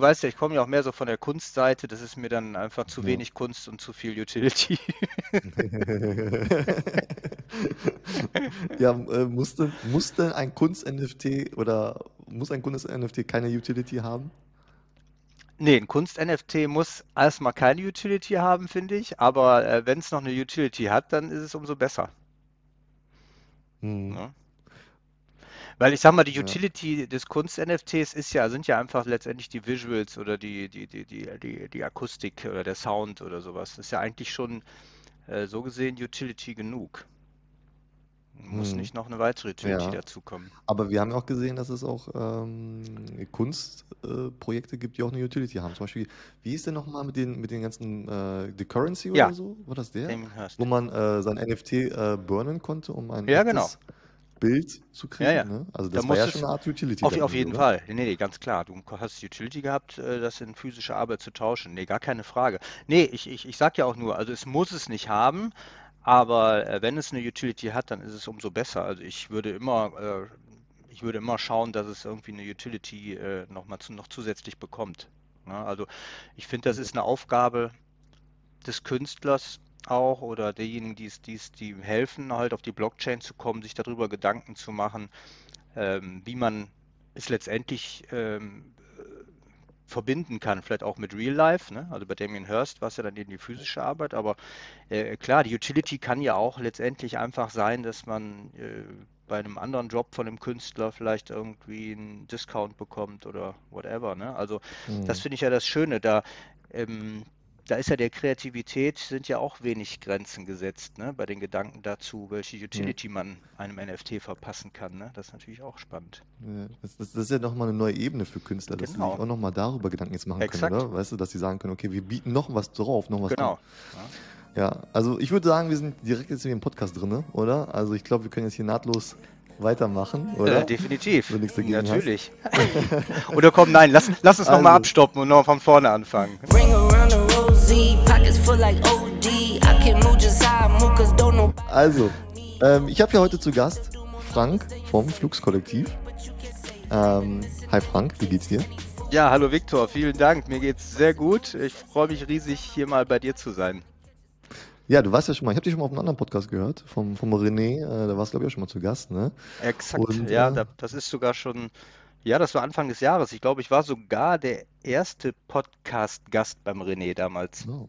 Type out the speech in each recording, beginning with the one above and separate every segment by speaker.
Speaker 1: Du weißt ja, ich komme ja auch mehr so von der Kunstseite. Das ist mir dann einfach zu ja. wenig Kunst und zu viel Utility.
Speaker 2: ja, äh, musste, musste ein Kunst-NFT oder muss ein Kunst-NFT keine Utility haben?
Speaker 1: Nee, ein Kunst-NFT muss erstmal keine Utility haben, finde ich. Aber äh, wenn es noch eine Utility hat, dann ist es umso besser. Hm. Ja. Weil ich sag mal, die Utility ja. des Kunst-NFTs ist ja, sind ja einfach letztendlich die Visuals oder die, die, die, die, die, die Akustik oder der Sound oder sowas. Das ist ja eigentlich schon äh, so gesehen Utility genug. Muss hm. nicht noch eine weitere Utility ja. dazukommen.
Speaker 2: Aber wir haben auch gesehen, dass es auch ähm, Kunstprojekte äh, gibt, die auch eine Utility haben. Zum Beispiel, wie ist denn nochmal mit den, mit den ganzen äh, The Currency ja. oder so? War das der? Wo man äh, sein NFT äh, burnen konnte, um ein
Speaker 1: ja, genau.
Speaker 2: Bild zu kriegen. Ja, ja. Ne? Also das da war ja schon eine Art Utility.
Speaker 1: Auf, auf jeden oder? Fall. Nee, nee, ganz klar. Du hast Utility gehabt, äh, das in physische Arbeit zu tauschen. Nee, gar keine Frage. Nee, ich, ich, ich sag ja auch nur, also es muss es nicht haben, aber äh, wenn es eine Utility hat, dann ist es umso besser. Also ich würde immer, äh, ich würde immer schauen, dass es irgendwie eine Utility noch mal zu, noch zusätzlich bekommt. Ne? also ich finde, das ist eine Aufgabe des Künstlers, auch oder derjenigen, die es, die es, die helfen, halt auf die Blockchain zu kommen, sich darüber Gedanken zu machen, ähm, wie man es letztendlich ähm, verbinden kann, vielleicht auch mit Real Life. Ne? Also bei Damien Hirst war es ja dann eben die physische Arbeit, aber äh, klar, die Utility kann ja auch letztendlich einfach sein, dass man äh, bei einem anderen Job von einem Künstler vielleicht irgendwie einen Discount bekommt oder whatever. Ne? Also mhm. das finde ich ja das Schöne. Da ähm, da ist ja der Kreativität sind ja auch wenig Grenzen gesetzt, ne? bei den Gedanken dazu, welche Utility ja. man einem NFT verpassen kann. Ne? Das ist natürlich auch spannend.
Speaker 2: Ja, das, das, das, ist ja nochmal eine neue Ebene für Künstler, dass genau. sie sich auch nochmal darüber Gedanken jetzt machen Exakt. können, oder? Weißt du, dass sie sagen können, okay, wir bieten noch was drauf, noch was
Speaker 1: Genau.
Speaker 2: Ja. ja. also ich würde sagen, wir sind direkt jetzt in dem Podcast drin, oder? Also ich glaube, wir können jetzt hier nahtlos weitermachen, oder? Ja,
Speaker 1: definitiv. Natürlich. oder komm, nein, lass, lass uns also. nochmal abstoppen und nochmal von vorne anfangen. The
Speaker 2: also, ähm, ich habe hier heute zu Gast Frank vom Fluxkollektiv. Ähm, hi Frank, wie geht's dir?
Speaker 1: Ja, hallo Viktor, vielen Dank. Mir geht's sehr gut. Ich freue mich riesig, hier mal bei dir zu sein.
Speaker 2: Ja, du warst ja schon mal, ich habe dich schon mal auf einem anderen Podcast gehört, vom, vom René, äh, da warst du glaube ich auch schon mal zu Gast, ne?
Speaker 1: Exakt, Und, ja, äh, das ist sogar schon ja, das war Anfang des Jahres. Ich glaube, ich war sogar der erste Podcast-Gast beim René damals.
Speaker 2: Oh,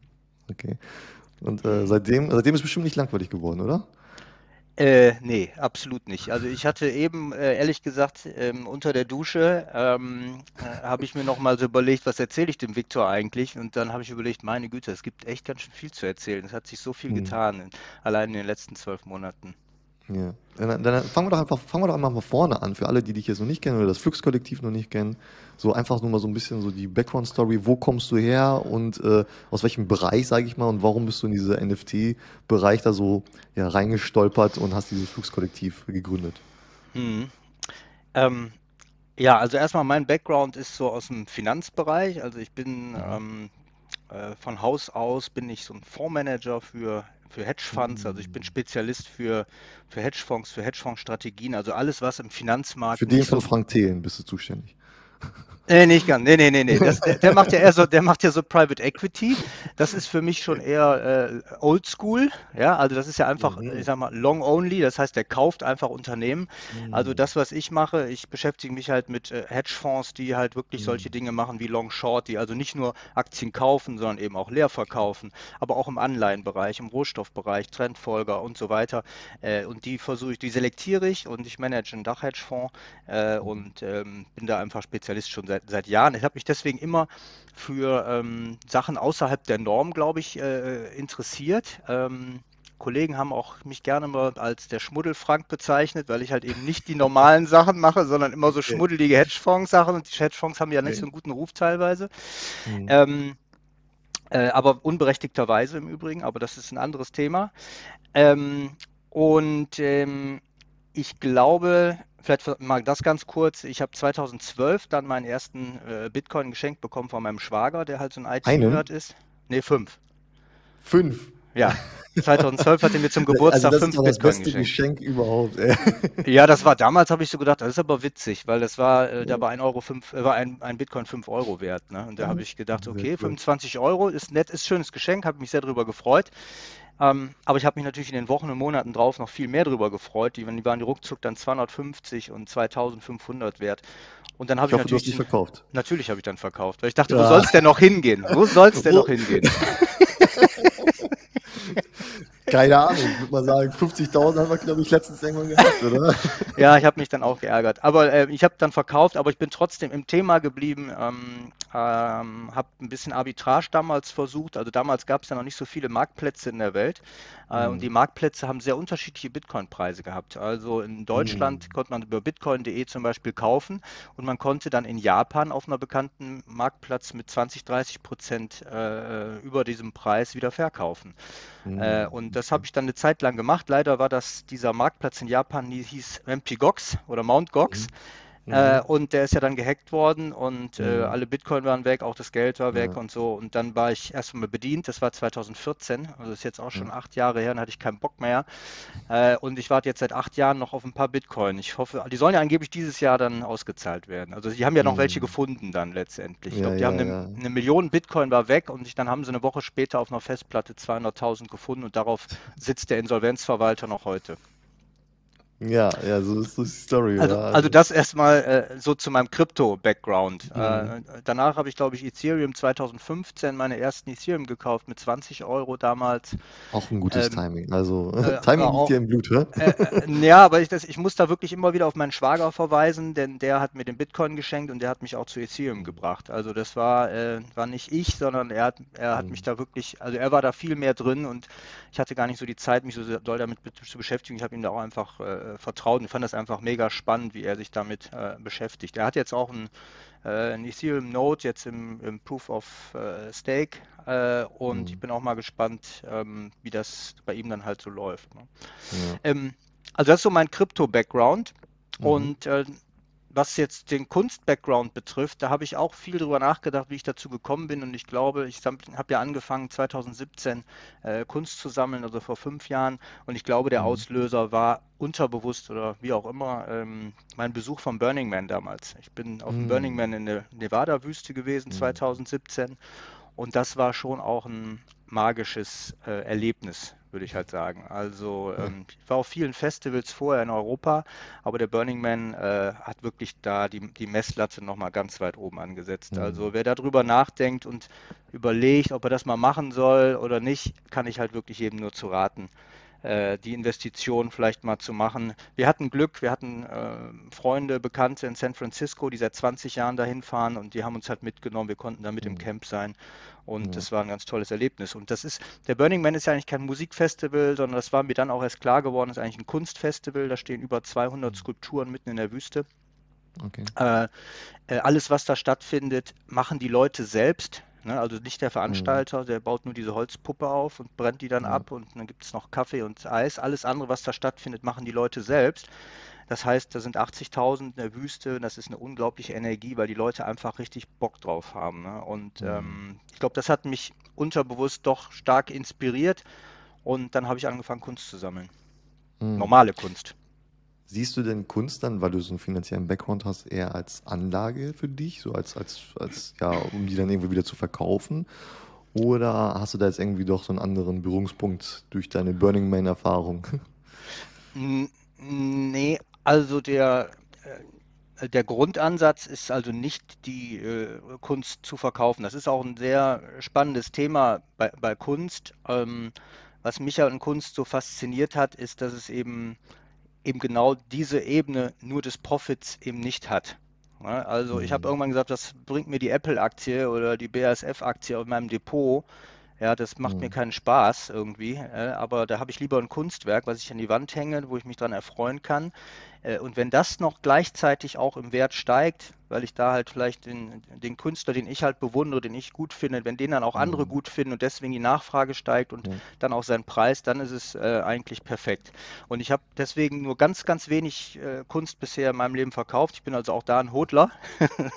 Speaker 2: okay. Und äh, seitdem, seitdem ist es bestimmt nicht langweilig geworden, oder?
Speaker 1: Äh, nee, absolut nicht. Also ich hatte eben, äh, ehrlich gesagt, ähm, unter der Dusche ähm, äh, habe ich mir nochmal so überlegt, was erzähle ich dem Viktor eigentlich? Und dann habe ich überlegt, meine Güte, es gibt echt ganz schön viel zu erzählen. Es hat sich so viel hm. getan, allein in den letzten zwölf Monaten.
Speaker 2: Ja. Dann, dann, fangen wir doch einfach, fangen wir doch einmal von vorne an, für alle, die dich jetzt noch nicht kennen oder das Flux-Kollektiv noch nicht kennen. So einfach nur mal so ein bisschen so die Background-Story, wo kommst du her und äh, aus welchem Bereich, sage ich mal, und warum bist du in dieser NFT-Bereich da so ja, reingestolpert und hast dieses Flux-Kollektiv gegründet?
Speaker 1: Hm. Ähm, ja, also erstmal mein Background ist so aus dem Finanzbereich. Also ich bin mhm. ähm, äh, von Haus aus bin ich so ein Fondsmanager für für Hedgefonds. Also ich bin Spezialist für, für Hedgefonds, für Hedgefondsstrategien, also alles, was im Finanzmarkt.
Speaker 2: Für den von Frank Thelen bist du zuständig.
Speaker 1: Nee, nicht ganz. Nee, nee, nee, nee. Das, der, der, macht ja eher so, der macht ja so Private Equity. Das ist für mich schon eher äh, Oldschool. Ja, also das ist ja einfach, mhm. ich sag mal, long only. Das heißt, der kauft einfach Unternehmen. Mhm. Also das, was ich mache, ich beschäftige mich halt mit äh, Hedgefonds, die halt wirklich mhm. solche Dinge machen wie Long Short, die also nicht nur Aktien kaufen, sondern eben auch leer verkaufen, aber auch im Anleihenbereich, im Rohstoffbereich, Trendfolger und so weiter. Äh, und die versuche ich, die selektiere ich und ich manage einen Dachhedgefonds äh, und ähm, bin da einfach Spezialist schon seit seit, seit Jahren. Ich habe mich deswegen immer für ähm, Sachen außerhalb der Norm, glaube ich, äh, interessiert. Ähm, Kollegen haben auch mich gerne mal als der Schmuddelfrank bezeichnet, weil ich halt eben nicht die normalen Sachen mache, sondern immer so schmuddelige Hedgefonds-Sachen. Und die Hedgefonds haben ja nicht so einen guten Ruf teilweise. Mhm. Ähm, äh, aber unberechtigterweise im Übrigen, aber das ist ein anderes Thema. Ähm, und ähm, ich glaube, vielleicht mal das ganz kurz. Ich habe 2012 dann meinen ersten äh, Bitcoin geschenkt bekommen von meinem Schwager, der halt so ein IT-Nerd ist. Ne, fünf.
Speaker 2: Fünf?
Speaker 1: Ja, 2012 hat er mir zum also Geburtstag also
Speaker 2: fünf Bitcoin das beste geschenkt. Geschenk überhaupt. Ey.
Speaker 1: Ja, das war damals, habe ich so gedacht, das ist aber witzig, weil das war, äh, da war ein Euro fünf, äh, war ein, ein Bitcoin 5 Euro wert. Ne? Und da habe ich gedacht, okay, 25 Euro ist nett, ist schönes Geschenk, habe mich sehr darüber gefreut. Ähm, aber ich habe mich natürlich in den Wochen und Monaten drauf noch viel mehr darüber gefreut. Die, die waren die ruckzuck dann 250 und 2500 wert. Und dann habe ich, ich hoffe, natürlich.
Speaker 2: Du hast verkauft.
Speaker 1: Natürlich habe ich dann verkauft, weil ich dachte, ja. wo soll es denn noch hingehen? Wo soll es denn noch hingehen?
Speaker 2: Keine Ahnung, würde mal sagen, 50.000 haben wir, glaube ich, letztens irgendwann gehabt, oder?
Speaker 1: ja, ich habe mich dann auch geärgert. Aber äh, ich habe dann verkauft, aber ich bin trotzdem im Thema geblieben, ähm, ähm, habe ein bisschen Arbitrage damals versucht. Also damals gab es ja noch nicht so viele Marktplätze in der Welt. Äh, mhm. Und die Marktplätze haben sehr unterschiedliche Bitcoin-Preise gehabt. Also in Deutschland mhm. konnte man über bitcoin.de zum Beispiel kaufen und man konnte dann in Japan auf einer bekannten Marktplatz mit 20, 30 Prozent äh, über diesem Preis wieder verkaufen. Mhm. Äh, und das habe ich dann eine Zeit lang gemacht. Leider war das dieser Marktplatz in Japan, die hieß Mt. Gox oder Mount Gox. Mhm. Mhm. Äh, und der ist ja dann gehackt worden und äh, mhm. alle Bitcoin waren weg, auch das Geld war weg ja. und so. Und dann war ich erstmal bedient, das war 2014, also ist jetzt auch schon mhm. acht Jahre her, dann hatte ich keinen Bock mehr. Äh, und ich warte jetzt seit acht Jahren noch auf ein paar Bitcoin. Ich hoffe, die sollen ja angeblich dieses Jahr dann ausgezahlt werden. Also die haben ja noch welche mhm. gefunden dann letztendlich. Ich ja, glaube, die ja, haben eine, eine, Million Bitcoin war weg und ich, dann haben sie eine Woche später auf einer Festplatte 200.000 gefunden und darauf sitzt der Insolvenzverwalter noch heute.
Speaker 2: Ja, ja, so ist die Story.
Speaker 1: Also, also das erstmal äh, so zu meinem Krypto-Background. Mhm. Äh, danach habe ich, glaube ich, Ethereum 2015 meine ersten Ethereum gekauft mit 20 Euro damals.
Speaker 2: Auch ein gutes ähm, Timing. Also äh, Timing liegt dir im Blut, hä?
Speaker 1: Äh, äh, ja, aber ich, das, ich muss da wirklich immer wieder auf meinen Schwager verweisen, denn der hat mir den Bitcoin geschenkt und der hat mich auch zu Ethereum gebracht. Also das war, äh, war nicht ich, sondern er hat, er hat mhm. mich da wirklich, also er war da viel mehr drin und ich hatte gar nicht so die Zeit, mich so doll damit zu beschäftigen. Ich habe ihm da auch einfach äh, vertraut und fand das einfach mega spannend, wie er sich damit äh, beschäftigt. Er hat jetzt auch ein, äh, ein Ethereum Node jetzt im, im Proof of äh, Stake äh, und mhm. ich bin auch mal gespannt, ähm, wie das bei ihm dann halt so läuft. Ne? Ja. Ähm, also das ist so mein Krypto-Background. Mhm. Und äh, was jetzt den Kunst-Background betrifft, da habe ich auch viel drüber nachgedacht, wie ich dazu gekommen bin. Und ich glaube, ich habe ja angefangen 2017 äh, Kunst zu sammeln, also vor fünf Jahren. Und ich glaube, der mhm. Auslöser war unterbewusst oder wie auch immer ähm, mein Besuch vom Burning Man damals. Ich bin auf dem Burning mhm. Man in der Nevada-Wüste gewesen 2017. Mhm. Und das war schon auch ein magisches äh, Erlebnis würde ich halt sagen. Also ähm, ich war auf vielen Festivals vorher in Europa, aber der Burning Man äh, hat wirklich da die, die Messlatte nochmal ganz weit oben angesetzt. Mhm. Also wer darüber nachdenkt und überlegt, ob er das mal machen soll oder nicht, kann ich halt wirklich jedem nur zu raten äh, die Investition vielleicht mal zu machen. Wir hatten Glück, wir hatten äh, Freunde, Bekannte in San Francisco, die seit 20 Jahren dahin fahren und die haben uns halt mitgenommen. Wir konnten da mit mhm. im Camp sein und ja. das war ein ganz tolles Erlebnis. Und das ist, der Burning Man ist ja eigentlich kein Musikfestival, sondern das war mir dann auch erst klar geworden, ist eigentlich ein Kunstfestival. Da stehen über 200 mhm. Skulpturen mitten in der Wüste. Okay. Äh, äh, alles, was da stattfindet, machen die Leute selbst. Ne? Also nicht der. Veranstalter, mhm. der baut nur diese Holzpuppe auf und brennt die dann mhm. ab und dann gibt es noch Kaffee und Eis. Alles andere, was da stattfindet, machen die Leute selbst. Das heißt, da sind 80.000 in der Wüste, das ist eine unglaubliche Energie, weil die Leute einfach richtig Bock drauf haben. Ne? Und mhm. ähm, ich glaube, das hat mich unterbewusst doch stark inspiriert und dann habe ich angefangen, Kunst zu sammeln. Mhm. Normale Kunst.
Speaker 2: Siehst du denn Kunst dann, weil du so einen finanziellen Background hast, eher als Anlage für dich, so als, als, als ja, um die dann irgendwie wieder zu verkaufen? Oder hast du da jetzt irgendwie doch so einen anderen Berührungspunkt durch deine Burning Man-Erfahrung?
Speaker 1: Nee, also der, äh, der Grundansatz ist also nicht die äh, Kunst zu verkaufen. Das ist auch ein sehr spannendes Thema bei, bei Kunst. Ähm, was mich an Kunst so fasziniert hat, ist, dass es eben eben genau diese Ebene nur des Profits eben nicht hat. Ja, also ich habe mhm. irgendwann gesagt, das bringt mir die Apple-Aktie oder die BASF-Aktie auf meinem Depot. Ja, das macht mhm. mir keinen Spaß irgendwie, äh, aber da habe ich lieber ein Kunstwerk, was ich an die Wand hänge, wo ich mich dran erfreuen kann. Äh, und wenn das noch gleichzeitig auch im Wert steigt, weil ich da halt vielleicht den, den Künstler, den ich halt bewundere, den ich gut finde, wenn den dann auch andere mhm. gut finden und deswegen die Nachfrage steigt und mhm. dann auch sein Preis, dann ist es äh, eigentlich perfekt. Und ich habe deswegen nur ganz, ganz wenig äh, Kunst bisher in meinem Leben verkauft. Ich bin also auch da ein Hodler.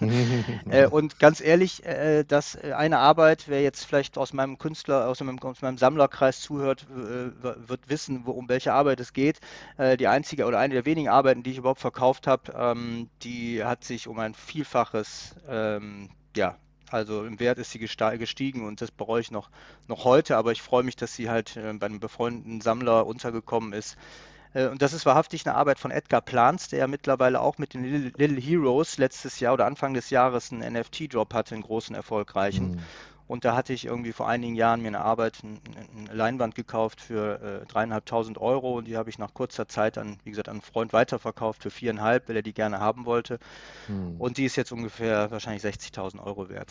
Speaker 1: äh, und ganz ehrlich, äh, dass eine Arbeit, wer jetzt vielleicht aus meinem Künstler, aus meinem, aus meinem Sammlerkreis zuhört, äh, wird wissen, wo, um welche Arbeit es geht. Äh, die einzige oder eine der wenigen Arbeiten, die ich überhaupt verkauft habe, ähm, die hat sich um ein Vielfaches, ähm, ja, also im Wert ist sie gestiegen und das bereue ich noch, noch heute, aber ich freue mich, dass sie halt äh, bei einem befreundeten Sammler untergekommen ist. Äh, und das ist wahrhaftig eine Arbeit von Edgar Plans, der ja mittlerweile auch mit den Little, Little Heroes letztes Jahr oder Anfang des Jahres einen NFT-Drop hatte, einen großen, erfolgreichen. Mhm. Und da hatte ich irgendwie vor einigen Jahren mir eine Arbeit, eine Leinwand gekauft für äh, dreieinhalbtausend Euro und die habe ich nach kurzer Zeit an, wie gesagt, an einen Freund weiterverkauft für viereinhalb, weil er die gerne haben wollte. Hm. Und die ist jetzt ungefähr wahrscheinlich 60.000 Euro wert.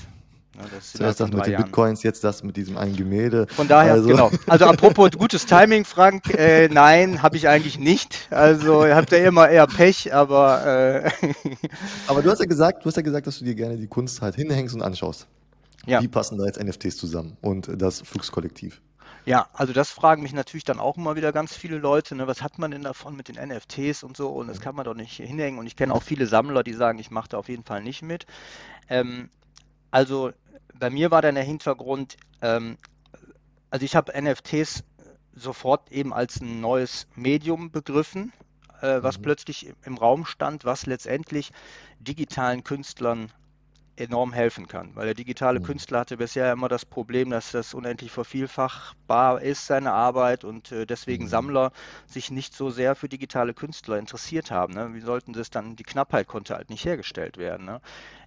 Speaker 2: Ja, das Zuerst das mit den Jahren. Bitcoins, jetzt das mit diesem einen Gemälde.
Speaker 1: Von daher, also. genau. Also apropos gutes Timing, Frank, äh, nein, habe ich eigentlich nicht. Also ihr habt ja immer eher Pech, aber. Äh
Speaker 2: aber du hast ja gesagt, du hast ja gesagt, dass du dir gerne die Kunst halt hinhängst und anschaust. Ja. Wie passen da jetzt NFTs zusammen und das Fluxkollektiv?
Speaker 1: Ja, also das fragen mich natürlich dann auch immer wieder ganz viele Leute, ne, was hat man denn davon mit den NFTs und so und das kann man doch nicht hinhängen und ich kenne auch viele Sammler, die sagen, ich mache da auf jeden Fall nicht mit. Ähm, also bei mir war dann der Hintergrund, ähm, also ich habe NFTs sofort eben als ein neues Medium begriffen, äh, was mhm. plötzlich im Raum stand, was letztendlich digitalen Künstlern enorm helfen kann. Weil der digitale mhm. Künstler hatte bisher immer das Problem, dass das unendlich vervielfachbar ist, seine Arbeit, und äh, deswegen mhm. Sammler sich nicht so sehr für digitale Künstler interessiert haben. Ne? Wie sollten das dann, die Knappheit konnte halt nicht hergestellt werden. Ne?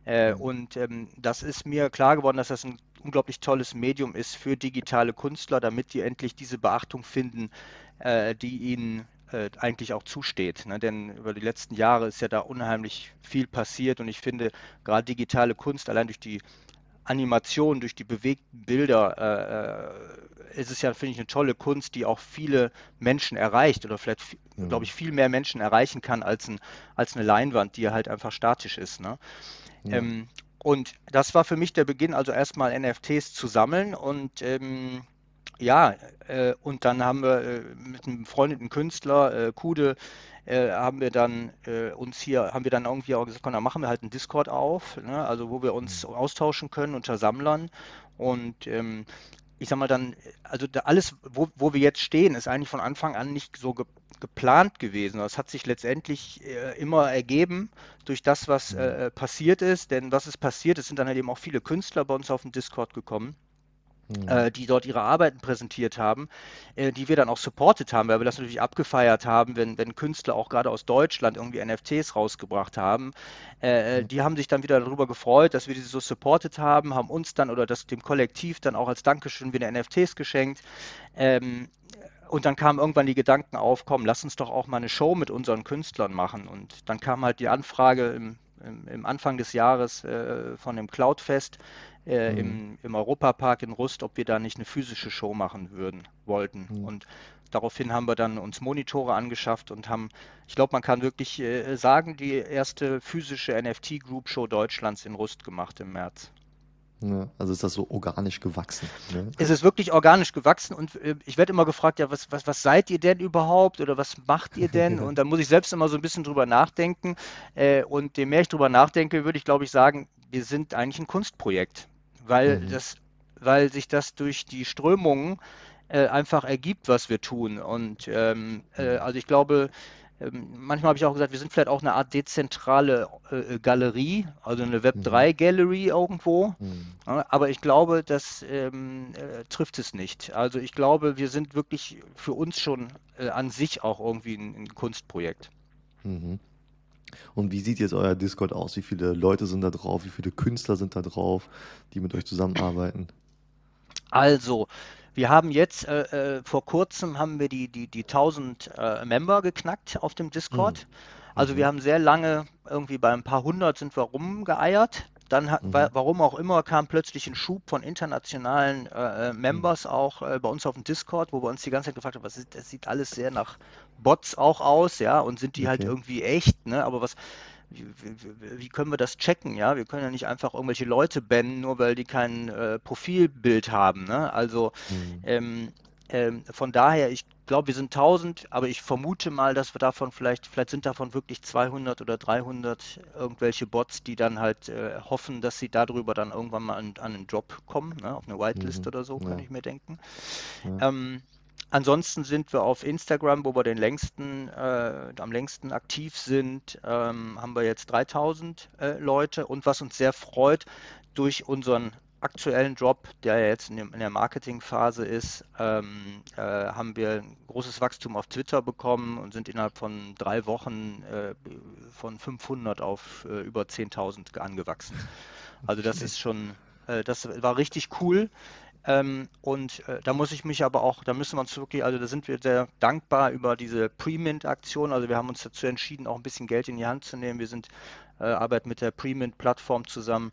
Speaker 1: Äh, mhm. Und ähm, das ist mir klar geworden, dass das ein unglaublich tolles Medium ist für digitale Künstler, damit die endlich diese Beachtung finden, äh, die ihnen äh, eigentlich auch zusteht. Ne? Denn über die letzten Jahre ist ja da unheimlich viel passiert und ich finde, gerade digitale Kunst, allein durch die Animation, durch die bewegten Bilder, äh, äh ist es ja, finde ich, eine tolle Kunst, die auch viele Menschen erreicht oder vielleicht, mhm. glaube ich, viel mehr Menschen erreichen kann als, ein, als eine Leinwand, die ja halt einfach statisch ist. Ne? Mhm. Ähm, und das war für mich der Beginn, also erstmal NFTs zu sammeln und ähm, ja, äh, und dann haben wir äh, mit einem befreundeten Künstler, äh, Kude, äh, haben wir dann äh, uns hier, haben wir dann irgendwie auch gesagt, komm, dann machen wir halt einen Discord auf, ne, also wo wir uns mhm. austauschen können unter Sammlern. Und ähm, ich sag mal dann, also da alles, wo, wo wir jetzt stehen, ist eigentlich von Anfang an nicht so ge geplant gewesen. Das hat sich letztendlich äh, immer ergeben durch das, was mhm. äh, passiert ist. Denn was ist passiert? Es sind dann halt eben auch viele Künstler bei uns auf den Discord gekommen Mhm. Äh, die dort ihre Arbeiten präsentiert haben, äh, die wir dann auch supportet haben, weil wir das natürlich abgefeiert haben, wenn, wenn Künstler auch gerade aus Deutschland irgendwie NFTs rausgebracht haben. Äh, mhm. Die haben sich dann wieder darüber gefreut, dass wir diese so supportet haben, haben uns dann oder das dem Kollektiv dann auch als Dankeschön wieder NFTs geschenkt. Ähm, und dann kamen irgendwann die Gedanken auf, komm, lass uns doch auch mal eine Show mit unseren Künstlern machen. Und dann kam halt die Anfrage im, im, im Anfang des Jahres äh, von dem Cloudfest, äh, mhm. im, im Europapark in Rust, ob wir da nicht eine physische Show machen würden, wollten. Mhm. Und daraufhin haben wir dann uns Monitore angeschafft und haben, ich glaube, man kann wirklich äh, sagen, die erste physische NFT-Group-Show Deutschlands in Rust gemacht im März.
Speaker 2: Ja, also ist das so organisch gewachsen.
Speaker 1: Ne? Es ist wirklich organisch gewachsen und äh, ich werde immer gefragt, ja, was, was, was seid ihr denn überhaupt oder was macht ihr denn? und dann muss ich selbst immer so ein bisschen drüber nachdenken. Äh, und je mehr ich drüber nachdenke, würde ich glaube ich sagen, wir sind eigentlich ein Kunstprojekt weil, mhm. das, weil sich das durch die Strömungen äh, einfach ergibt, was wir tun. Und ähm, äh, mhm. also ich glaube, ähm, manchmal habe ich auch gesagt, wir sind vielleicht auch eine Art dezentrale äh, Galerie, also eine Web3-Gallery irgendwo. Mhm. aber ich glaube, das ähm, äh, trifft es nicht. Also ich glaube, wir sind wirklich für uns schon äh, an sich auch irgendwie ein, ein Kunstprojekt.
Speaker 2: Mhm. Und wie sieht jetzt euer Discord aus? Wie viele Leute sind da drauf? Wie viele Künstler sind da drauf, die mit euch zusammenarbeiten?
Speaker 1: Also, wir haben jetzt äh, äh vor kurzem haben wir die, die, die 1000 äh, Member geknackt auf dem Discord. Mhm. Also wir mhm. haben sehr lange, irgendwie bei ein paar hundert sind wir rumgeeiert. Dann hat, mhm. warum auch immer, kam plötzlich ein Schub von internationalen äh, äh Members mhm. auch äh, bei uns auf dem Discord, wo wir uns die ganze Zeit gefragt haben, was ist, das sieht alles sehr nach Bots auch aus, ja, und sind die halt okay. halt irgendwie echt, ne? Aber was, wie, wie, wie, können wir das checken, ja? Wir können ja nicht einfach irgendwelche Leute bannen, nur weil die kein äh, Profilbild haben, ne? Also mhm. ähm, ähm, von daher, ich glaube, wir sind 1000, aber ich vermute mal, dass wir davon vielleicht, vielleicht sind davon wirklich 200 oder 300 irgendwelche Bots, die dann halt äh, hoffen, dass sie darüber dann irgendwann mal an, an einen Job kommen, ne? auf eine Whitelist mhm. oder so, ja. kann ich mir denken. Ja. Ähm, ansonsten sind wir auf Instagram, wo wir den längsten, äh, am längsten aktiv sind, ähm, haben wir jetzt 3000 äh, Leute und was uns sehr freut, durch unseren aktuellen Job, der jetzt in der Marketingphase ist, ähm, äh, haben wir ein großes Wachstum auf Twitter bekommen und sind innerhalb von drei Wochen äh, von 500 auf äh, über 10.000 angewachsen. Also das ist schon, äh, das war richtig cool. Ähm, und äh, da muss ich mich aber auch, da müssen wir uns wirklich, also da sind wir sehr dankbar über diese Pre-Mint-Aktion. Also wir haben uns dazu entschieden, auch ein bisschen Geld in die Hand zu nehmen. Wir sind äh, arbeiten mit der Pre-Mint-Plattform zusammen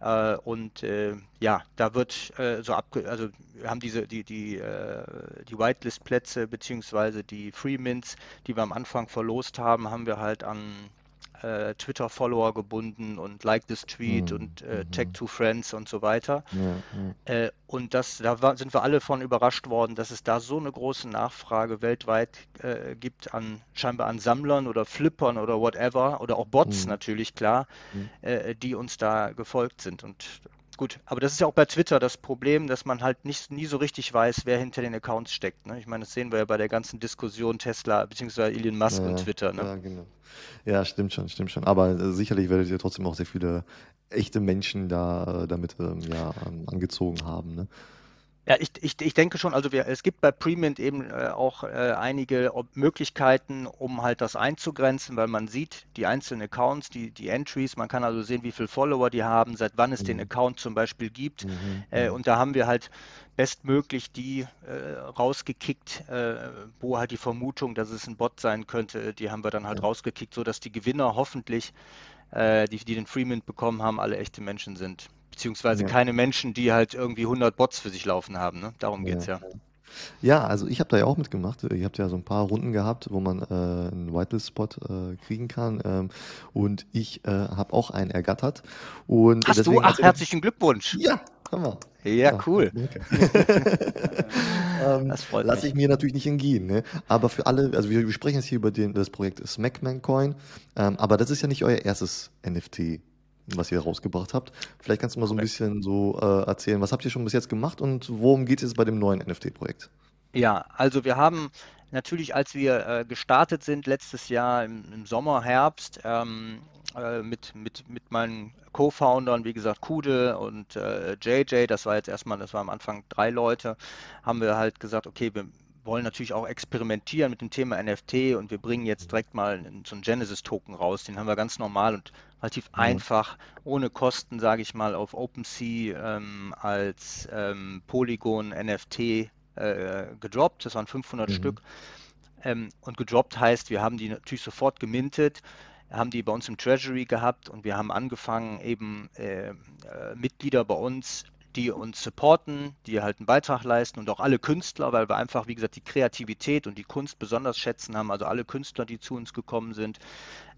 Speaker 1: äh, und äh, ja, da wird äh, so abge also wir haben diese die die äh, die Whitelist Plätze beziehungsweise die Free Mints, die wir am Anfang verlost haben, haben wir halt an äh, Twitter-Follower gebunden und Like this Tweet mhm. und äh, mhm. Tag to Friends und so weiter. Ja, ja. Äh, und das, da war, sind wir alle von überrascht worden, dass es da so eine große Nachfrage weltweit äh, gibt an scheinbar an Sammlern oder Flippern oder whatever oder auch Bots mhm. natürlich klar, mhm. die uns da gefolgt sind. Und Gut, aber das ist ja auch bei Twitter das Problem, dass man halt nicht, nie so richtig weiß, wer hinter den Accounts steckt. Ne? Ich meine, das sehen wir ja bei der ganzen Diskussion Tesla bzw. Elon Musk ja, und Twitter. Ne?
Speaker 2: Ja, genau. Ja, stimmt schon, stimmt schon. Aber äh, sicherlich werdet ihr trotzdem auch sehr viele echte Menschen da äh, damit ähm, ja, angezogen haben. Ne?
Speaker 1: Ja, ich, ich, ich denke schon, also wir, es gibt bei Premint eben äh, auch äh, einige Möglichkeiten, um halt das einzugrenzen, weil man sieht die einzelnen Accounts, die, die Entries, man kann also sehen, wie viele Follower die haben, seit wann es mhm. den Account zum Beispiel gibt. Mhm. Äh, mhm. und da haben wir halt bestmöglich die äh, rausgekickt, äh, wo halt die Vermutung, dass es ein Bot sein könnte, die haben wir dann halt ja. rausgekickt, sodass die Gewinner hoffentlich, äh, die, die den Freemint bekommen haben, alle echte Menschen sind beziehungsweise ja. keine Menschen, die halt irgendwie 100 Bots für sich laufen haben. Ne? Darum geht es ja.
Speaker 2: Ja, also ich habe da ja auch mitgemacht. Ihr habt ja so ein paar Runden gehabt, wo man äh, einen Whitelist-Spot äh, kriegen kann. Ähm, und ich äh, habe auch einen ergattert. Und
Speaker 1: Hast du? Ach, herzlichen Glückwunsch.
Speaker 2: Ja, Hammer.
Speaker 1: Ja, cool.
Speaker 2: ähm, das freut Lasse ich mir natürlich nicht entgehen. Ne? Aber für alle, also wir, wir sprechen jetzt hier über den, das Projekt Smackman Coin. Ähm, aber das ist ja nicht euer erstes NFT was ihr rausgebracht habt. Vielleicht kannst du mal so ein bisschen so äh, erzählen, was habt ihr schon bis jetzt gemacht und worum geht es bei dem neuen NFT-Projekt?
Speaker 1: Ja, also wir haben natürlich, als wir äh, gestartet sind letztes Jahr im, im Sommer, Herbst, ähm, äh, mit, mit, mit meinen Co-Foundern, wie gesagt, Kude und äh, JJ, das war jetzt erstmal, das war am Anfang drei Leute, haben wir halt gesagt, okay, wir wollen natürlich auch experimentieren mit dem Thema NFT und wir bringen jetzt direkt mal so einen Genesis-Token raus. Den haben wir ganz normal und relativ mhm. einfach, ohne Kosten, sage ich mal, auf OpenSea ähm, als ähm, Polygon NFT äh, gedroppt. Das waren 500 mhm. Stück. Ähm, und gedroppt heißt, wir haben die natürlich sofort gemintet haben die bei uns im Treasury gehabt und wir haben angefangen, eben äh, äh, Mitglieder bei uns die uns supporten, die halt einen Beitrag leisten und auch alle Künstler, weil wir einfach, wie gesagt, die Kreativität und die Kunst besonders schätzen haben. Also alle Künstler, die zu uns gekommen sind,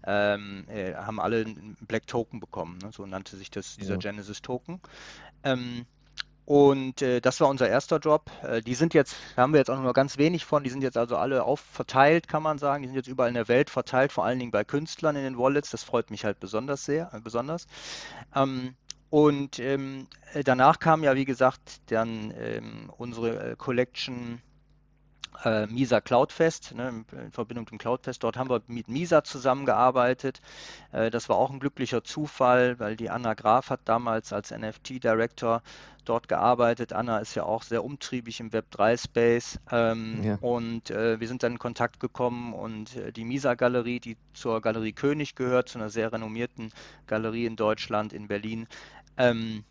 Speaker 1: ähm, äh, haben alle einen Black Token bekommen. Ne? So nannte sich das, dieser ja. Genesis Token. Ähm, und äh, das war unser erster Job. Äh, die sind jetzt, da haben wir jetzt auch nur ganz wenig von, die sind jetzt also alle auf verteilt, kann man sagen. Die sind jetzt überall in der Welt verteilt, vor allen Dingen bei Künstlern in den Wallets. Das freut mich halt besonders sehr, äh, besonders. Ähm, und ähm, äh, danach kam ja, wie gesagt, dann ähm, unsere äh, Collection äh, Misa Cloudfest, ne, in Verbindung mit dem Cloudfest. Dort haben wir mit Misa zusammengearbeitet. Äh, das war auch ein glücklicher Zufall, weil die Anna Graf hat damals als NFT-Director dort gearbeitet. Anna ist ja auch sehr umtriebig im Web3-Space. Ähm, ja. Und äh, wir sind dann in Kontakt gekommen und äh, die Misa-Galerie, die zur Galerie König gehört, zu einer sehr renommierten Galerie in Deutschland, in Berlin, ähm,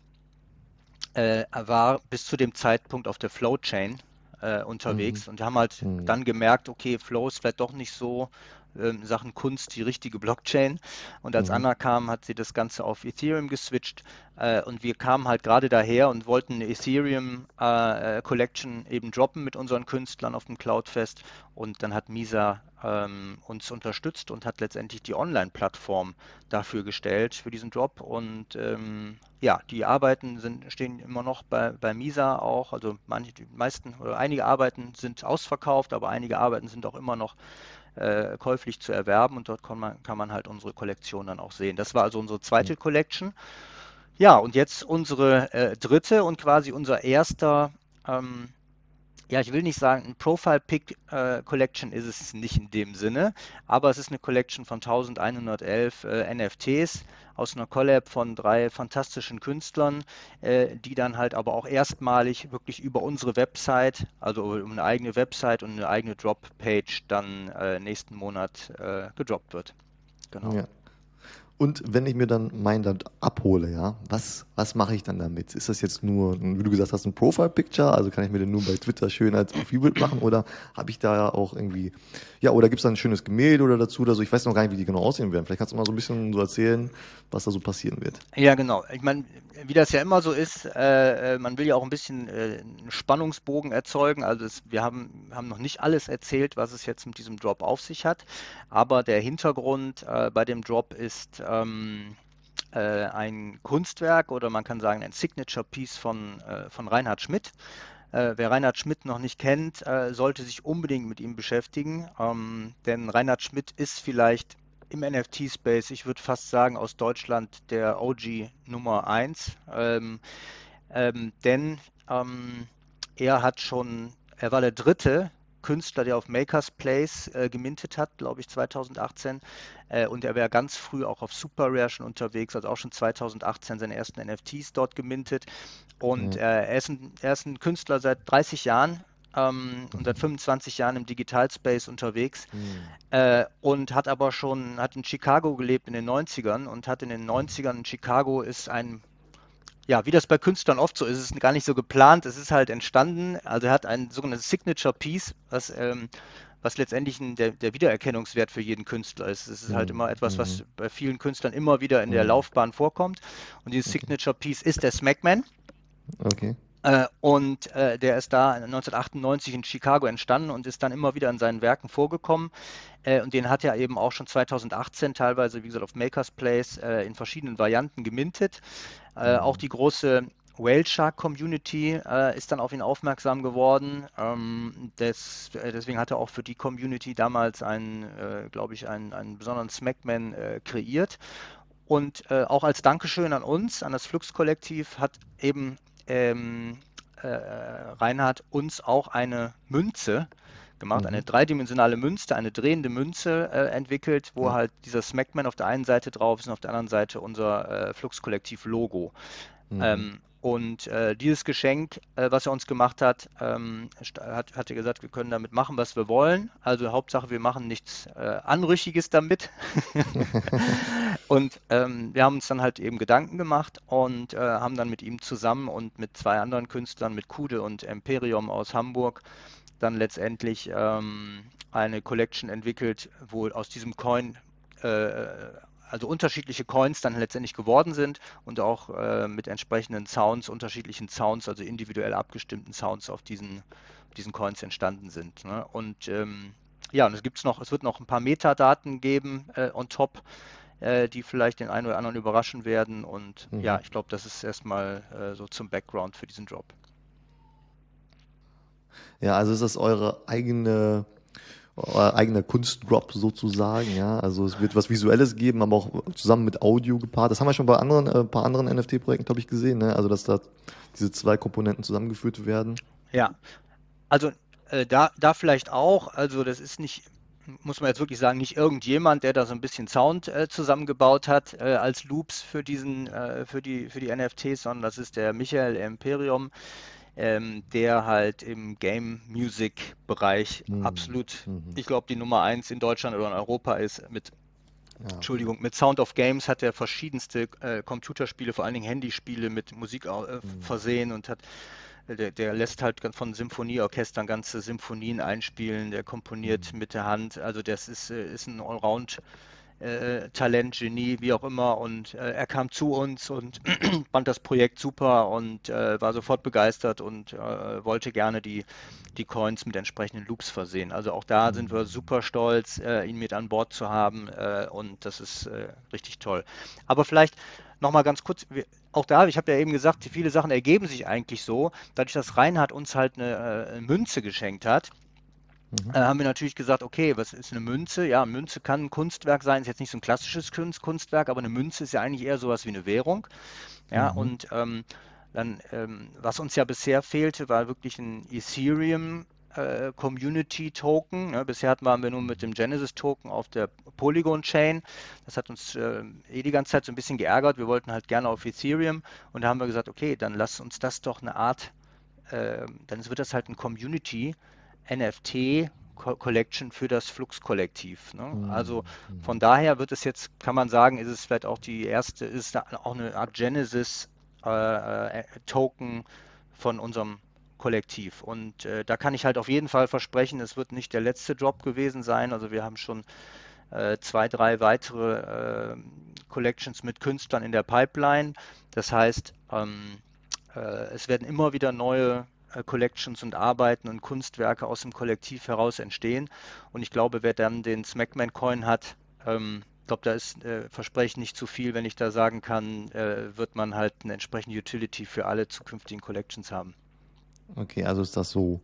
Speaker 1: äh, war bis zu dem Zeitpunkt auf der Flowchain äh, unterwegs mhm. und wir haben halt mhm. dann gemerkt, okay, Flow ist vielleicht doch nicht so ähm, Sachen Kunst die richtige Blockchain. Und als mhm. Anna kam, hat sie das Ganze auf Ethereum geswitcht. Äh, und wir kamen halt gerade daher und wollten eine Ethereum äh, äh, Collection eben droppen mit unseren Künstlern auf dem Cloudfest. Und dann hat Misa ähm, uns unterstützt und hat letztendlich die Online-Plattform dafür gestellt, für diesen Drop. Und ähm, ja, die Arbeiten sind, stehen immer noch bei, bei Misa auch. Also manche, die meisten oder einige Arbeiten sind ausverkauft, aber einige Arbeiten sind auch immer noch äh, käuflich zu erwerben und dort kann man, kann man halt unsere Kollektion dann auch sehen. Das war also unsere zweite mhm. Collection. Ja, und jetzt unsere äh, dritte und quasi unser erster ähm, ja, ich will nicht sagen, ein Profile Pick äh, Collection ist es nicht in dem Sinne, aber es ist eine Collection von 1111 äh, NFTs aus einer Collab von drei fantastischen Künstlern, äh, die dann halt aber auch erstmalig wirklich über unsere Website, also um eine eigene Website und eine eigene Drop-Page dann äh, nächsten Monat äh, gedroppt wird.
Speaker 2: Genau. Ja. Und wenn ich mir dann mein Land abhole, ja, was, was mache ich dann damit? Ist das jetzt nur, wie du gesagt hast, ein Profile-Picture? Also kann ich mir den nur bei Twitter schön als Profilbild machen? Oder habe ich da auch irgendwie, ja, oder gibt es da ein schönes Gemälde oder dazu oder so? Ich weiß noch gar nicht, wie die genau aussehen werden. Vielleicht kannst du mal so ein bisschen so erzählen, was da so passieren wird.
Speaker 1: Ja, genau. Ich meine, wie das ja immer so ist, äh, äh, man will ja auch ein bisschen äh, einen Spannungsbogen erzeugen. Also es, wir haben, haben noch nicht alles erzählt, was es jetzt mit diesem Drop auf sich hat. Aber der Hintergrund äh, bei dem Drop ist ähm, äh, ein Kunstwerk oder man kann sagen ein Signature Piece von, äh, von Reinhard Schmidt. wer Reinhard Schmidt noch nicht kennt, sollte sich unbedingt mit ihm beschäftigen, ähm, denn Reinhard Schmidt ist vielleicht im NFT-Space, ich würde fast sagen, aus Deutschland der OG Nummer 1. Ähm, ähm, denn ähm, er hat schon, er war der dritte Künstler, der auf Makers Place äh, gemintet hat, glaube ich, 2018. Äh, und er wäre ganz früh auch auf Super Rare schon unterwegs, also auch schon 2018 seine ersten NFTs dort gemintet. Und mhm. äh, er, ist ein, er ist ein Künstler seit 30 Jahren, ähm, und seit 25 Jahren im Digitalspace unterwegs mhm. äh, und hat aber schon, hat in Chicago gelebt in den 90ern und hat in den 90ern in Chicago ist ein, ja, wie das bei Künstlern oft so ist, ist es gar nicht so geplant, es ist halt entstanden, also er hat ein sogenanntes Signature Piece, was ähm, was letztendlich ein, der, der, Wiedererkennungswert für jeden Künstler ist. Es ist halt mhm. halt immer etwas, was mhm. bei vielen Künstlern immer wieder in der mhm. Laufbahn vorkommt. Und dieses okay. Signature Piece ist der Smackman. Okay. Äh, und äh, der ist da 1998 in Chicago entstanden und ist dann immer wieder in seinen Werken vorgekommen. Äh, und den hat er eben auch schon 2018 teilweise, wie gesagt, auf Makers Place in verschiedenen Varianten gemintet. Mhm. Auch die große Whale Shark Community äh, ist dann auf ihn aufmerksam geworden. Ähm, des, deswegen hat er auch für die Community damals einen, glaube ich, einen, einen besonderen Smackman kreiert. Und auch als Dankeschön an uns, an das Flux-Kollektiv, hat eben ähm, äh, Reinhard uns auch eine Münze gemacht, mhm. eine dreidimensionale Münze, eine drehende Münze äh, entwickelt, wo mhm. halt dieser Smackman auf der einen Seite drauf ist und auf der anderen Seite unser äh, Flux-Kollektiv-Logo. Mhm. Ähm, und äh, dieses Geschenk, äh, was er uns gemacht hat, ähm, hat, hat er gesagt, wir können damit machen, was wir wollen. Also Hauptsache, wir machen nichts äh, Anrüchiges damit. und ähm, wir haben uns dann halt eben Gedanken gemacht und äh, haben dann mit ihm zusammen und mit zwei anderen Künstlern, mit Kude und Imperium aus Hamburg, dann letztendlich ähm, eine Collection entwickelt, wo aus diesem Coin äh, also unterschiedliche Coins dann letztendlich geworden sind und auch äh, mit entsprechenden Sounds, unterschiedlichen Sounds, also individuell abgestimmten Sounds auf diesen, diesen Coins entstanden sind. Ne? Und ähm, ja, und es gibt's noch, es wird noch ein paar Metadaten geben äh, on top, äh, die vielleicht den einen oder anderen überraschen werden. Und mhm. ja, ich glaube, das ist erstmal äh, so zum Background für diesen Drop.
Speaker 2: Ja, also ist das eure eigene eigener Kunstdrop sozusagen, ja. Also es wird was Visuelles geben, aber auch zusammen mit Audio gepaart. Das haben wir schon bei anderen, äh, paar anderen NFT-Projekten, glaube ich, gesehen, ne? Also dass da diese zwei Komponenten zusammengeführt werden.
Speaker 1: Ja, also äh, da, da vielleicht auch, also das ist nicht, muss man jetzt wirklich sagen, nicht irgendjemand, der da so ein bisschen Sound äh, zusamgemgebaut hat äh, als Loops für diesen, äh, für die, für die NFTs, sondern das ist der Michael Imperium, ähm, der halt im Game Music Bereich mhm. absolut, mhm. ich glaube, die Nummer eins in Deutschland oder in Europa ist mit ja. Entschuldigung, mit Sound of Games hat er verschiedenste äh, Computerspiele, vor allen Dingen Handyspiele mit Musik äh, mhm. versehen und hat der, der, lässt halt von Symphonieorchestern ganze Symphonien einspielen, der komponiert mhm. mit der Hand. Also das ist, äh, ist ein Allround äh, Talent, Genie, wie auch immer. Und äh, er kam zu uns und fand das Projekt super und äh, war sofort begeistert und äh, wollte gerne die, die Coins mit entsprechenden Loops versehen. Also auch da sind wir super stolz, äh, ihn mit an Bord zu haben äh, und das ist richtig toll. Aber vielleicht nochmal ganz kurz, auch da, ich habe ja eben gesagt, viele Sachen ergeben sich eigentlich so, dadurch, dass Reinhard uns halt eine Münze geschenkt hat Mhm. Äh, haben wir natürlich gesagt, okay, was ist eine Münze? Ja, Münze kann ein Kunstwerk sein, ist jetzt nicht so ein klassisches Kunstwerk, aber eine Münze ist ja eigentlich eher sowas wie eine Währung. Ja, mhm. und ähm, dann, ähm, was uns ja bisher fehlte, war wirklich ein Ethereum äh, Community Token. Ja, bisher waren wir nur mit dem Genesis Token auf der Polygon Chain. Das hat uns äh, eh die ganze Zeit so ein bisschen geärgert. Wir wollten halt gerne auf Ethereum und da haben wir gesagt, okay, dann lass uns das doch eine Art, äh, dann wird das halt ein Community NFT Collection für das Flux-Kollektiv. Ne? Mhm. Also mhm. von daher wird es jetzt, kann man sagen, ist es vielleicht auch die erste, ist auch eine Art Genesis-Token äh, von unserem Kollektiv. Und äh, da kann ich halt auf jeden Fall versprechen, es wird nicht der letzte Drop gewesen sein. Also wir haben schon äh, zwei, drei weitere äh, Collections mit Künstlern in der Pipeline. Das heißt, ähm, äh, es werden immer wieder neue äh, Collections und Arbeiten und Kunstwerke aus dem Kollektiv heraus entstehen. Und ich glaube, wer dann den Smackman Coin hat, ähm, ich glaube, da ist äh, Versprechen nicht zu viel, wenn ich da sagen kann, äh, wird man halt eine entsprechende Utility für alle zukünftigen Collections haben.
Speaker 2: Okay, also ist das so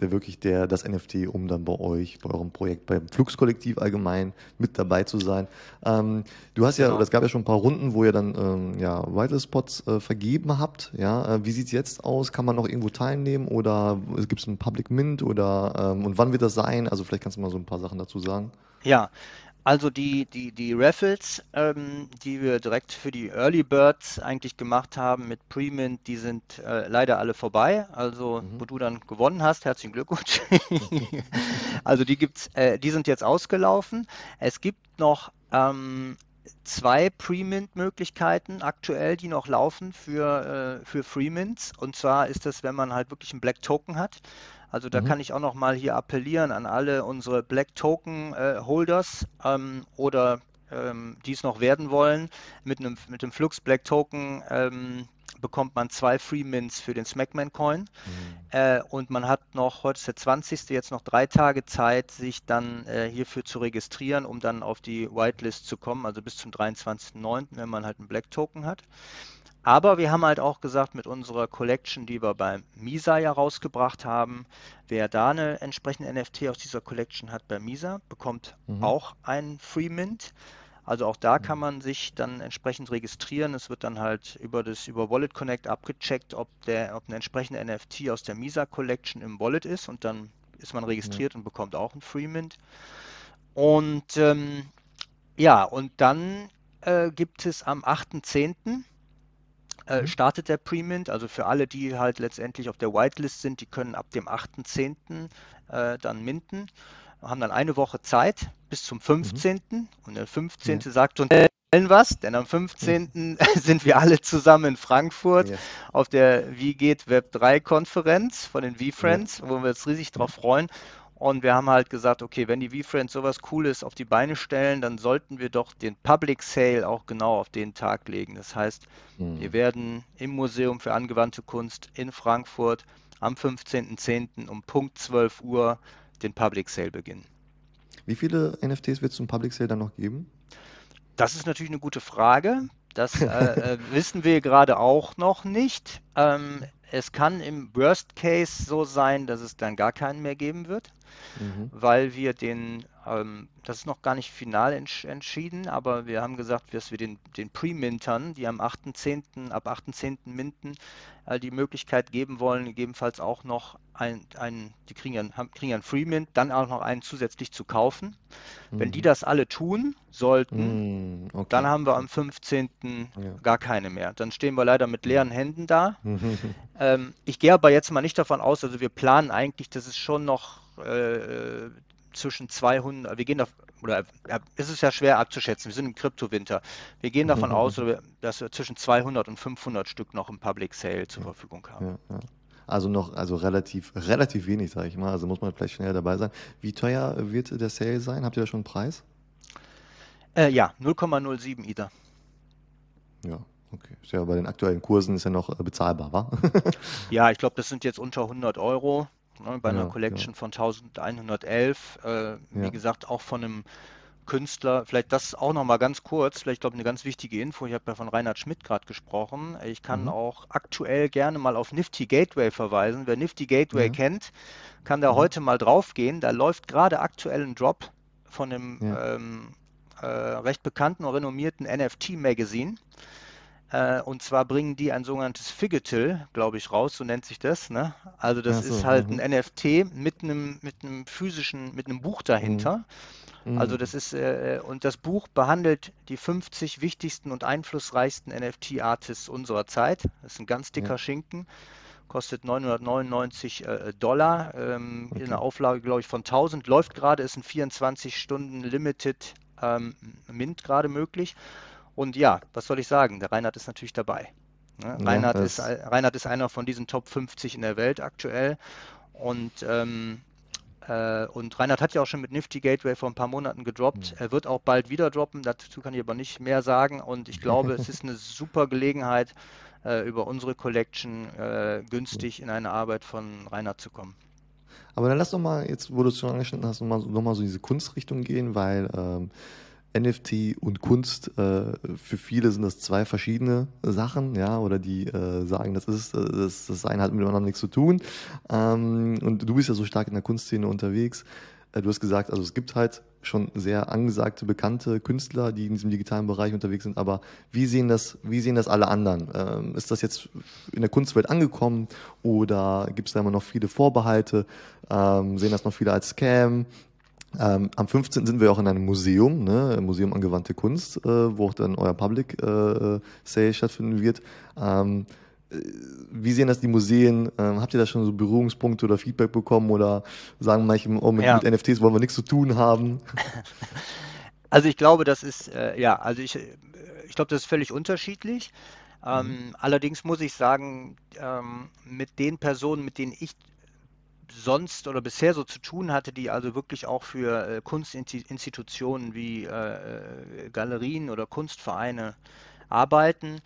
Speaker 2: der wirklich der, das NFT, um dann bei euch, bei eurem Projekt, beim Fluxkollektiv allgemein mit dabei zu sein. Ähm, du hast ja, genau. es gab ja schon ein paar Runden, wo ihr dann ähm, ja, weitere Spots äh, vergeben habt. Ja, äh, wie sieht es jetzt aus? Kann man noch irgendwo teilnehmen oder gibt es einen Public Mint oder ähm, und wann wird das sein? Also vielleicht kannst du mal so ein paar Sachen dazu sagen.
Speaker 1: Ja, also die, die, die Raffles, ähm, die wir direkt für die Early Birds eigentlich gemacht haben mit Premint, die sind äh, leider alle vorbei. Also mhm. wo du dann gewonnen hast, herzlichen Glückwunsch. also die gibt's, äh, die sind jetzt ausgelaufen. Es gibt noch ähm, zwei Premint-Möglichkeiten aktuell, die noch laufen für, äh, für Freemints. Und zwar ist das, wenn man halt wirklich einen Black Token hat. Also da mhm. kann ich auch noch mal hier appellieren an alle unsere Black Token äh, Holders ähm, oder ähm, die es noch werden wollen. Mit einem mit dem Flux Black Token ähm, bekommt man zwei Free Mints für den Smackman Coin. Mhm. Äh, und man hat noch, heute ist der 20. jetzt noch drei Tage Zeit, sich dann äh, hierfür zu registrieren, um dann auf die Whitelist zu kommen, also bis zum 23.09., wenn man halt einen Black Token hat. Aber wir haben halt auch gesagt, mit unserer Collection, die wir beim Misa ja rausgebracht haben, wer da eine entsprechende NFT aus dieser Collection hat bei Misa, bekommt mhm. auch ein Free Mint. Also auch da kann mhm. man sich dann entsprechend registrieren. Es wird dann halt über das über Wallet Connect abgecheckt, ob der ob eine entsprechende NFT aus der Misa Collection im Wallet ist und dann ist man registriert mhm. und bekommt auch ein Free Mint. Und ähm, ja, und dann äh, gibt es am 8.10 äh, mhm. startet der Premint. Also für alle, die halt letztendlich auf der Whitelist sind, die können ab dem 8.10. Äh, dann minten. Haben dann eine Woche Zeit bis zum 15. Mhm. Und der 15. Ja. sagt uns was, denn am 15. Mhm. sind wir alle zusammen in Frankfurt yes. auf der Wie geht Web 3 Konferenz von den V-Friends, ja. wo wir uns riesig drauf freuen. Und wir haben halt gesagt, okay, wenn die V-Friends sowas Cooles auf die Beine stellen, dann sollten wir doch den Public Sale auch genau auf den Tag legen. Das heißt, mhm. wir werden im Museum für angewandte Kunst in Frankfurt am 15.10. um Punkt 12 Uhr den Public Sale beginnen.
Speaker 2: Wie viele NFTs wird es zum Public Sale dann noch geben?
Speaker 1: Das ist natürlich eine gute Frage. Das äh, äh wissen wir gerade auch noch nicht. Ähm, es kann im Worst Case so sein, dass es dann gar keinen mehr geben wird, mhm. weil wir den, ähm, das ist noch gar nicht final entsch entschieden, aber wir haben gesagt, dass wir den, den Pre-Mintern, die am 8.10., ab 8.10. minten, äh, die Möglichkeit geben wollen, gegebenenfalls auch noch ein, ein die kriegen ja, haben, kriegen ja einen Free-Mint, dann auch noch einen zusätzlich zu kaufen. Mhm. Wenn die mhm. das alle tun sollten, mhm, okay. dann haben wir am 15. Ja. gar keine mehr. Dann stehen wir leider mit leeren Händen da. ähm, ich gehe aber jetzt mal nicht davon aus, also wir planen eigentlich, dass es schon noch äh, zwischen 200, wir gehen da, oder ja, es ist ja schwer abzuschätzen, wir sind im Kryptowinter. Wir gehen davon aus, dass wir zwischen 200 und 500 Stück noch im Public Sale zur Verfügung haben.
Speaker 2: Ja, ja. Also noch, also relativ, relativ wenig, sage ich mal. Also muss man vielleicht schnell dabei sein. Wie teuer wird der Sale sein? Habt ihr da schon einen Preis?
Speaker 1: Äh, ja, 0,07 Ether.
Speaker 2: Ja, okay. Ist ja bei den aktuellen Kursen ist ja noch äh, bezahlbar, wa?
Speaker 1: ja, ich glaube, das sind jetzt unter 100 Euro ne, bei einer ja, Collection ja. von 1111. Äh, wie gesagt, auch von einem Künstler, vielleicht das auch noch mal ganz kurz, vielleicht glaube ich eine ganz wichtige Info. Ich habe ja von Reinhard Schmidt gerade gesprochen. Ich kann mhm. auch aktuell gerne mal auf Nifty Gateway verweisen. Wer Nifty Gateway mhm. kennt, kann da mhm. heute mal drauf gehen. Da läuft gerade aktuell ein Drop von einem ja. ähm, äh, recht bekannten und renommierten NFT-Magazin. Äh, und zwar bringen die ein sogenanntes Figital, glaube ich, raus, so nennt sich das. Ne? Also das so, ist halt mhm. ein NFT mit einem, mit einem physischen, mit einem Buch dahinter. Mhm. Also das ist, äh, und das Buch behandelt die 50 wichtigsten und einflussreichsten NFT-Artists unserer Zeit. Das ist ein ganz dicker ja. Schinken kostet 999 äh, Dollar ähm, okay. in einer Auflage, glaube ich, von 1000. Läuft gerade, ist ein 24 Stunden Limited ähm, Mint gerade möglich. Und ja, was soll ich sagen? Der Reinhard ist natürlich dabei. Ne? Ja, Reinhard, ist, Reinhard ist einer von diesen Top 50 in der Welt aktuell. Und, ähm, äh, und Reinhard hat ja auch schon mit Nifty Gateway vor ein paar Monaten gedroppt. Mhm. Er wird auch bald wieder droppen. Dazu kann ich aber nicht mehr sagen. Und ich glaube, es ist eine super Gelegenheit, äh, über unsere Collection äh, günstig in eine Arbeit von Reinhard zu kommen.
Speaker 2: Aber dann lass doch mal, jetzt wo du es schon angeschnitten hast, nochmal noch mal so diese Kunstrichtung gehen, weil ähm, NFT und Kunst, äh, für viele sind das zwei verschiedene Sachen, ja, oder die äh, sagen, das ist, äh, das, das eine hat mit dem anderen nichts zu tun. Ähm, und du bist ja so stark in der Kunstszene unterwegs. Du hast gesagt, also es gibt halt schon sehr angesagte, bekannte Künstler, die in diesem digitalen Bereich unterwegs sind, aber wie sehen das, wie sehen das alle anderen? Ähm, ist das jetzt in der Kunstwelt angekommen oder gibt es da immer noch viele Vorbehalte? Ähm, sehen das noch viele als Scam? Ähm, am 15. sind wir auch in einem Museum, ne, Museum Angewandte Kunst, äh, wo auch dann euer Public äh, Sale stattfinden wird. Ähm, äh, wie sehen das die Museen? Ähm, habt ihr da schon so Berührungspunkte oder Feedback bekommen oder sagen manche, oh, mit, ja. mit NFTs wollen wir nichts zu tun haben?
Speaker 1: Also ich glaube, das ist, äh, ja, also ich, äh, ich glaube, das ist völlig unterschiedlich. Ähm, mhm. Allerdings muss ich sagen, ähm, mit den Personen, mit denen ich sonst oder bisher so zu tun hatte, die also wirklich auch für äh, Kunstinstitutionen wie äh, äh, Galerien oder Kunstvereine arbeiten,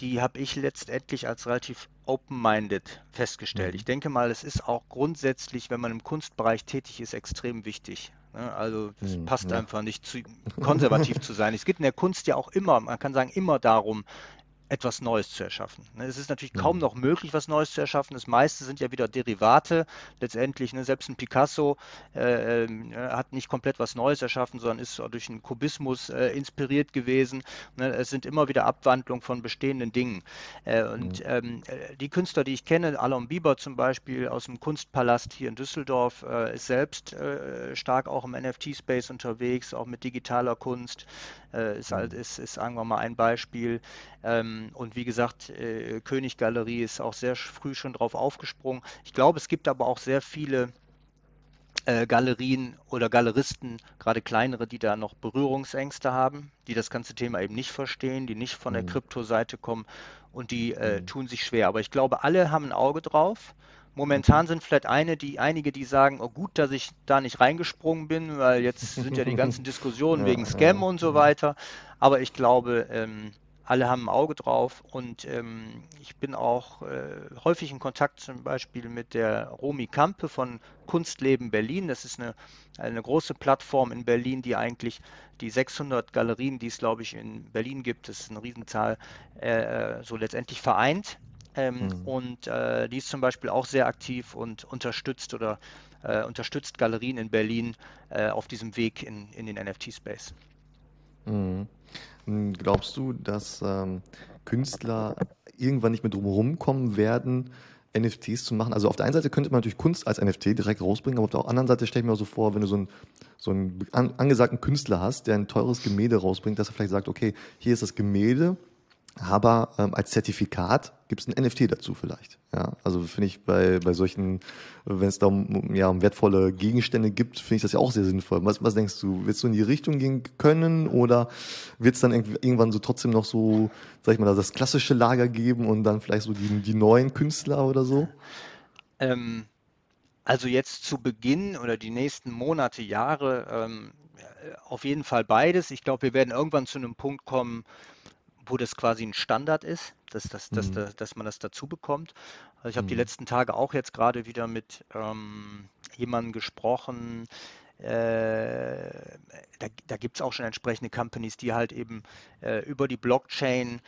Speaker 1: die habe ich letztendlich als relativ open-minded festgestellt. Mhm. Ich denke mal, es ist auch grundsätzlich, wenn man im Kunstbereich tätig ist, extrem wichtig. Ne? Also es mhm, passt ja. einfach nicht zu konservativ zu sein. Es geht in der Kunst ja auch immer, man kann sagen, immer darum, etwas Neues zu erschaffen. Ne? Es ist natürlich kaum mhm. noch möglich, was Neues zu erschaffen. Das meiste sind ja wieder Derivate. Letztendlich, ne, selbst ein Picasso äh, äh, hat nicht komplett was Neues erschaffen, sondern ist durch einen Kubismus äh, inspiriert gewesen. Ne? Es sind immer wieder Abwandlungen von bestehenden Dingen. Äh, und mhm. ähm, äh, die Künstler, die ich kenne, Alon Bieber zum Beispiel aus dem Kunstpalast hier in Düsseldorf, äh, ist selbst stark auch im NFT-Space unterwegs, auch mit digitaler Kunst. Ist, halt, mhm. ist, ist, sagen wir mal, ein Beispiel. Ähm, und wie gesagt, äh, König Galerie ist auch sehr früh schon drauf aufgesprungen. Ich glaube, es gibt aber auch sehr viele äh, Galerien oder Galeristen, gerade kleinere, die da noch Berührungsängste haben, die das ganze Thema eben nicht verstehen, die nicht von der mhm. Kryptoseite kommen und die äh, mhm. tun sich schwer. Aber ich glaube, alle haben ein Auge drauf. Momentan sind vielleicht eine, die, einige, die sagen, oh gut, dass ich da nicht reingesprungen bin, weil jetzt sind ja die ganzen Diskussionen ja, wegen Scam ja. und so weiter. Aber ich glaube, ähm, alle haben ein Auge drauf und ähm, ich bin auch äh, häufig in Kontakt zum Beispiel mit der Romy Kampe von Kunstleben Berlin. Das ist eine, eine große Plattform in Berlin, die eigentlich die 600 Galerien, die es glaube ich in Berlin gibt, das ist eine Riesenzahl, äh, so letztendlich vereint. Ähm, mhm. Und äh, die ist zum Beispiel auch sehr aktiv und unterstützt oder äh, unterstützt Galerien in Berlin äh, auf diesem Weg in, in den NFT-Space.
Speaker 2: Mhm. Hm, glaubst du, dass ähm, Künstler irgendwann nicht mehr drumherum kommen werden, NFTs zu machen? Also auf der einen Seite könnte man natürlich Kunst als NFT direkt rausbringen, aber auf der anderen Seite stelle ich mir auch so vor, wenn du so einen, so einen an, angesagten Künstler hast, der ein teures Gemälde rausbringt, dass er vielleicht sagt, okay, hier ist das Gemälde, aber ähm, als Zertifikat gibt es ein NFT dazu vielleicht. Ja, also finde ich bei, bei solchen, wenn es da um, ja, um wertvolle Gegenstände gibt, finde ich das ja auch sehr sinnvoll. Was, was denkst du, willst du in die Richtung gehen können oder wird es dann irgendwann so trotzdem noch so, sag ich mal, das klassische Lager geben und dann vielleicht so die, die neuen Künstler oder so?
Speaker 1: Ähm, also jetzt zu Beginn oder die nächsten Monate, Jahre, ähm, auf jeden Fall beides. Ich glaube, wir werden irgendwann zu einem Punkt kommen, wo das quasi ein Standard ist, dass, dass, dass, mhm. dass man das dazu bekommt. Also ich habe mhm. die letzten Tage auch jetzt gerade wieder mit ähm, jemandem gesprochen. Äh, da da gibt es auch schon entsprechende Companies, die halt eben äh, über die Blockchain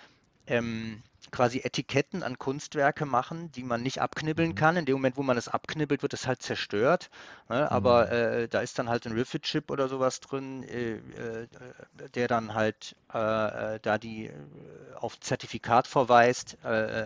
Speaker 1: ähm, quasi Etiketten an Kunstwerke machen, die man nicht abknibbeln mhm. kann. In dem Moment, wo man es abknibbelt, wird es halt zerstört. Ne? Aber mhm. äh, da ist dann halt ein Riffit-Chip oder sowas drin, äh, äh, der dann halt äh, äh, da die äh, auf Zertifikat verweist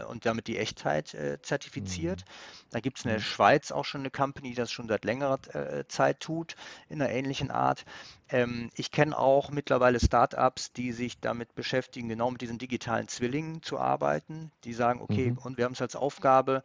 Speaker 1: und damit die Echtheit zertifiziert. Mhm. Da gibt es in der mhm. Schweiz auch schon eine Company, die das schon seit längerer Zeit tut, in einer ähnlichen Art. Ähm, ich kenne auch mittlerweile Startups, die sich damit beschäftigen, genau mit diesen digitalen Zwillingen zu arbeiten. Die sagen, okay, mhm. und wir haben es als Aufgabe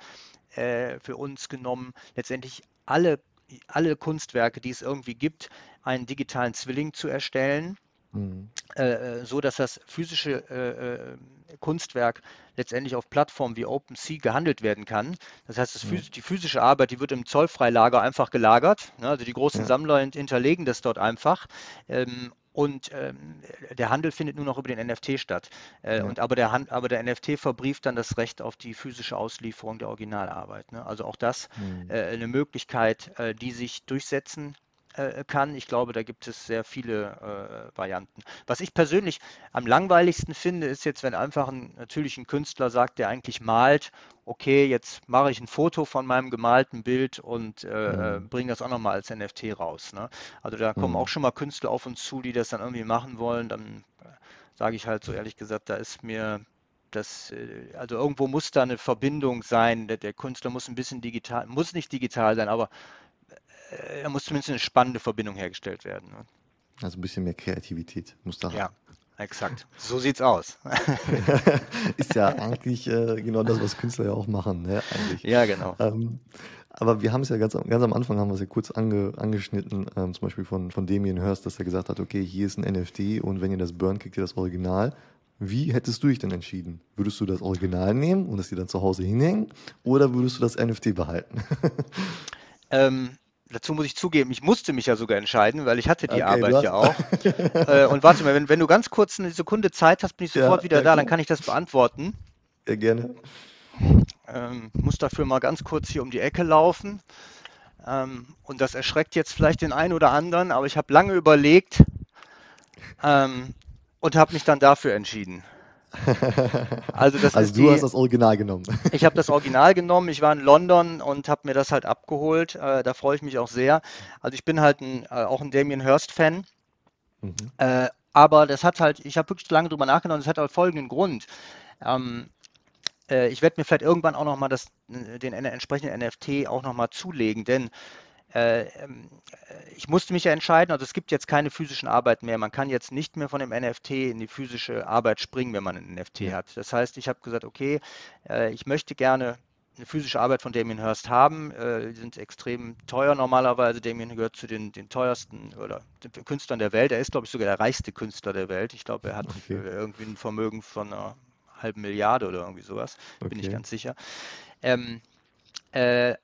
Speaker 1: äh, für uns genommen, letztendlich alle, alle Kunstwerke, die es irgendwie gibt, einen digitalen Zwilling zu erstellen Mhm. Äh, so dass das physische äh, äh, Kunstwerk letztendlich auf Plattformen wie OpenSea gehandelt werden kann. Das heißt, das phys die physische Arbeit, die wird im Zollfreilager einfach gelagert. Ne? Also die großen ja. Sammler hinterlegen das dort einfach. Ähm, und ähm, der Handel findet nur noch über den NFT statt. Äh, ja. und aber der, Hand, aber der NFT verbrieft dann das Recht auf die physische Auslieferung der Originalarbeit. Ne? Also auch das mhm. äh, eine Möglichkeit, äh, die sich durchsetzen äh, kann. Ich glaube, da gibt es sehr viele äh, Varianten. Was ich persönlich am langweiligsten finde, ist jetzt, wenn einfach ein, natürlich ein Künstler sagt, der eigentlich malt, okay, jetzt mache ich ein Foto von meinem gemalten Bild und äh, mhm. bringe das auch nochmal als NFT raus. Ne? Also da kommen mhm. auch schon mal Künstler auf uns zu, die das dann irgendwie machen wollen. Dann äh, sage ich halt so ehrlich gesagt, da ist mir das, äh, also irgendwo muss da eine Verbindung sein. Der, der, Künstler muss ein bisschen digital, muss nicht digital sein, aber äh, da muss zumindest eine spannende Verbindung hergestellt werden. Ne?
Speaker 2: Also ein bisschen mehr Kreativität muss da
Speaker 1: Ja, exakt. So sieht's aus.
Speaker 2: ist ja eigentlich äh, genau das, was Künstler ja auch machen, ne? Eigentlich.
Speaker 1: Ja, genau.
Speaker 2: Ähm, aber wir haben es ja ganz, ganz am Anfang haben wir es ja kurz ange, angeschnitten, ähm, zum Beispiel von, von Damien Hurst, dass er gesagt hat, okay, hier ist ein NFT und wenn ihr das burnt, kriegt ihr das Original. Wie hättest du dich denn entschieden? Würdest du das Original nehmen und es dir dann zu Hause hinhängen oder würdest du das NFT behalten?
Speaker 1: ähm, dazu muss ich zugeben, ich musste mich ja sogar entscheiden, weil ich hatte die okay, Arbeit ja auch. äh, und warte mal, wenn, wenn, du ganz kurz eine Sekunde Zeit hast, bin ich sofort ja, wieder ja, da, dann kann ich das beantworten.
Speaker 2: Ja, gerne.
Speaker 1: Ähm, muss dafür mal ganz kurz hier um die Ecke laufen. Ähm, und das erschreckt jetzt vielleicht den einen oder anderen, aber ich habe lange überlegt ähm, und habe mich dann dafür entschieden.
Speaker 2: Also, das also du die, hast das Original genommen.
Speaker 1: Ich habe das Original genommen. Ich war in London und habe mir das halt abgeholt. Äh, da freue ich mich auch sehr. Also ich bin halt ein, äh, auch ein Damien Hirst-Fan. Mhm. Äh, aber das hat halt, ich habe wirklich lange drüber nachgedacht, das hat halt folgenden Grund. Ähm, äh, ich werde mir vielleicht irgendwann auch nochmal den entsprechenden NFT auch nochmal zulegen, denn äh, ich musste mich ja entscheiden, also es gibt jetzt keine physischen Arbeiten mehr. Man kann jetzt nicht mehr von dem NFT in die physische Arbeit springen, wenn man einen NFT ja. hat. Das heißt, ich habe gesagt, okay, äh, ich möchte gerne eine physische Arbeit von Damien Hirst haben. Äh, die sind extrem teuer normalerweise. Damien gehört zu den, den teuersten oder den Künstlern der Welt. Er ist, glaube ich, sogar der reichste Künstler der Welt. Ich glaube, er hat okay. irgendwie ein Vermögen von einer halben Milliarde oder irgendwie sowas. Okay. Bin ich ganz sicher. Ähm, äh,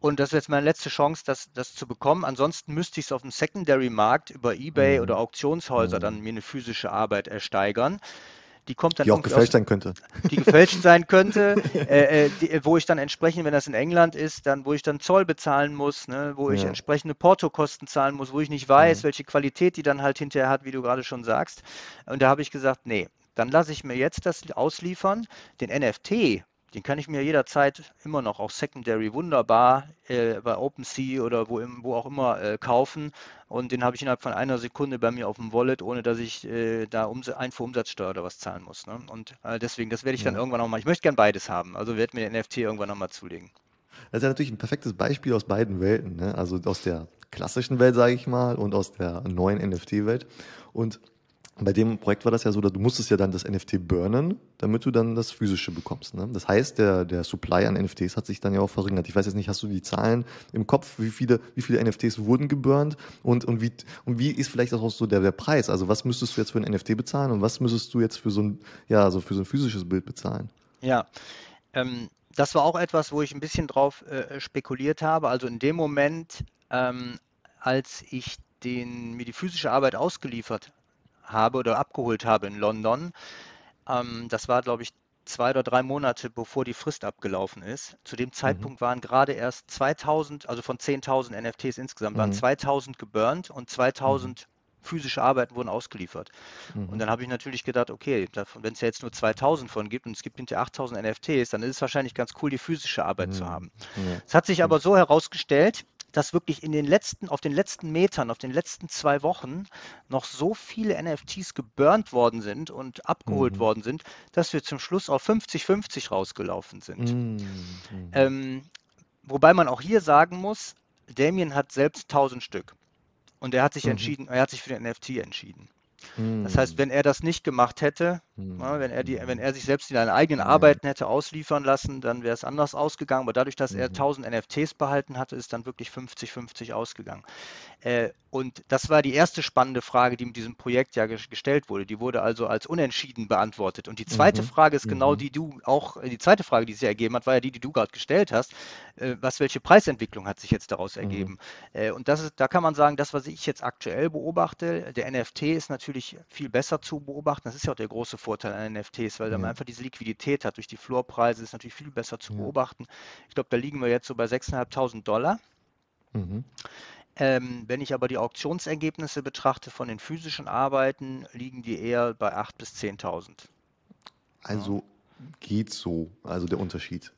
Speaker 1: und das ist jetzt meine letzte Chance, das, das zu bekommen. Ansonsten müsste ich es auf dem Secondary-Markt über Ebay mhm. oder Auktionshäuser mhm. dann mir eine physische Arbeit ersteigern. Die kommt dann
Speaker 2: die auch gefälscht aus, sein könnte.
Speaker 1: Die gefälscht sein könnte, äh, äh, die, wo ich dann entsprechend, wenn das in England ist, dann wo ich dann Zoll bezahlen muss, ne, wo ich entsprechende Portokosten zahlen muss, wo ich nicht weiß, mhm. welche Qualität die dann halt hinterher hat, wie du gerade schon sagst. Und da habe ich gesagt, nee, dann lasse ich mir jetzt das ausliefern. Den NFT, den kann ich mir jederzeit immer noch auch Secondary wunderbar äh, bei OpenSea oder wo, wo auch immer äh, kaufen. Und den habe ich innerhalb von einer Sekunde bei mir auf dem Wallet, ohne dass ich äh, da Ums Einfuhrumsatzsteuer oder was zahlen muss. Ne? Und äh, deswegen, das werde ich dann ja. irgendwann nochmal, ich möchte gern beides haben. Also werde mir den NFT irgendwann nochmal zulegen.
Speaker 2: Das ist ja natürlich ein perfektes Beispiel aus beiden Welten. Ne? Also aus der klassischen Welt, sage ich mal, und aus der neuen NFT-Welt. Und bei dem Projekt war das ja so, dass du musstest ja dann das NFT burnen, damit du dann das physische bekommst. Ne? Das heißt, der, der Supply an NFTs hat sich dann ja auch verringert. Ich weiß jetzt nicht, hast du die Zahlen im Kopf, wie viele, wie viele NFTs wurden geburnt und, und, wie, und wie ist vielleicht auch so der, der Preis? Also was müsstest du jetzt für ein NFT bezahlen und was müsstest du jetzt für so ein, ja, so für so ein physisches Bild bezahlen?
Speaker 1: Ja, ähm, das war auch etwas, wo ich ein bisschen drauf äh, spekuliert habe. Also in dem Moment, ähm, als ich den, mir die physische Arbeit ausgeliefert habe oder abgeholt habe in London. Ähm, das war, glaube ich, zwei oder drei Monate bevor die Frist abgelaufen ist. Zu dem mhm. Zeitpunkt mhm. waren gerade erst 2000, also von 10.000 NFTs insgesamt, waren 2000 mhm. geburnt und 2000 mhm. physische Arbeiten wurden ausgeliefert. Mhm. Und dann habe ich natürlich gedacht, okay, wenn es ja jetzt nur 2000 von gibt und es gibt hinter 8000 NFTs, dann ist es wahrscheinlich ganz cool, die physische Arbeit zu haben. Es hat sich aber so herausgestellt, dass wirklich in den letzten, auf den letzten Metern, auf den letzten zwei Wochen noch so viele NFTs geburnt worden sind und abgeholt mhm. worden sind, dass wir zum Schluss auf 50-50 rausgelaufen sind. Mhm. Ähm, wobei man auch hier sagen muss, Damien hat selbst 1000 Stück und er hat sich mhm. entschieden, er hat sich für den NFT entschieden. Das heißt, hm. wenn er das nicht gemacht hätte, hm. wenn, er die, wenn er sich selbst in seinen eigenen Arbeiten hätte ausliefern lassen, dann wäre es anders ausgegangen. Aber dadurch, dass er 1000 mhm. NFTs behalten hatte, ist dann wirklich 50-50 ausgegangen. Äh, und das war die erste spannende Frage, die mit diesem Projekt ja gestellt wurde. Die wurde also als unentschieden beantwortet. Und die zweite mhm. Frage ist genau mhm. die du auch, die zweite Frage, die sie ergeben hat, war ja die, die du gerade gestellt hast. Äh, was, welche Preisentwicklung hat sich jetzt daraus ergeben? Mhm. Und das ist, da kann man sagen, das, was ich jetzt aktuell beobachte, der NFT ist natürlich viel besser zu beobachten. Das ist ja auch der große Vorteil an NFTs, weil ja. man einfach diese Liquidität hat. Durch die Floorpreise ist natürlich viel besser zu ja. beobachten. Ich glaube, da liegen wir jetzt so bei 6.500 Dollar. Mhm. Ähm, wenn ich aber die Auktionsergebnisse betrachte von den physischen Arbeiten, liegen die eher bei 8.000 bis 10.000.
Speaker 2: Also ja. geht so, also der Unterschied.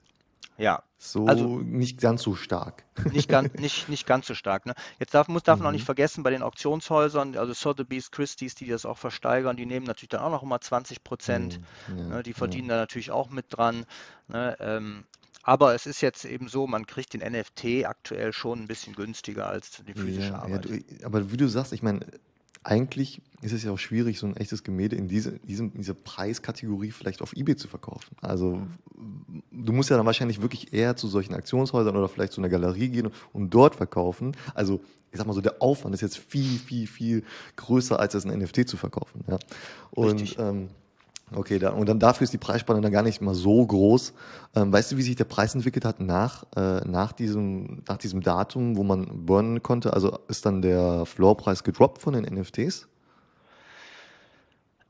Speaker 1: Ja.
Speaker 2: So also, nicht ganz so stark.
Speaker 1: Nicht, ganz, nicht, nicht ganz so stark. Ne? Jetzt darf, muss, darf man auch nicht mhm. vergessen, bei den Auktionshäusern, also Sotheby's, Christie's, die das auch versteigern, die nehmen natürlich dann auch noch immer 20 Prozent. Mhm. Ja, ne? Die verdienen ja. da natürlich auch mit dran. Ne? Ähm, aber es ist jetzt eben so, man kriegt den NFT aktuell schon ein bisschen günstiger als die physische ja, Arbeit. Ja,
Speaker 2: du, aber wie du sagst, ich meine, eigentlich ist es ja auch schwierig, so ein echtes Gemälde in diese, diesem, dieser Preiskategorie vielleicht auf Ebay zu verkaufen. Also du musst ja dann wahrscheinlich wirklich eher zu solchen Aktionshäusern oder vielleicht zu einer Galerie gehen und dort verkaufen. Also ich sag mal so, der Aufwand ist jetzt viel, viel, viel größer, als das ein NFT zu verkaufen. Ja. Und ähm, Okay, da, und dann dafür ist die Preisspanne dann gar nicht mal so groß. Ähm, weißt du, wie sich der Preis entwickelt hat nach, äh, nach, diesem, nach diesem Datum, wo man burnen konnte? Also ist dann der Floorpreis gedroppt von den NFTs?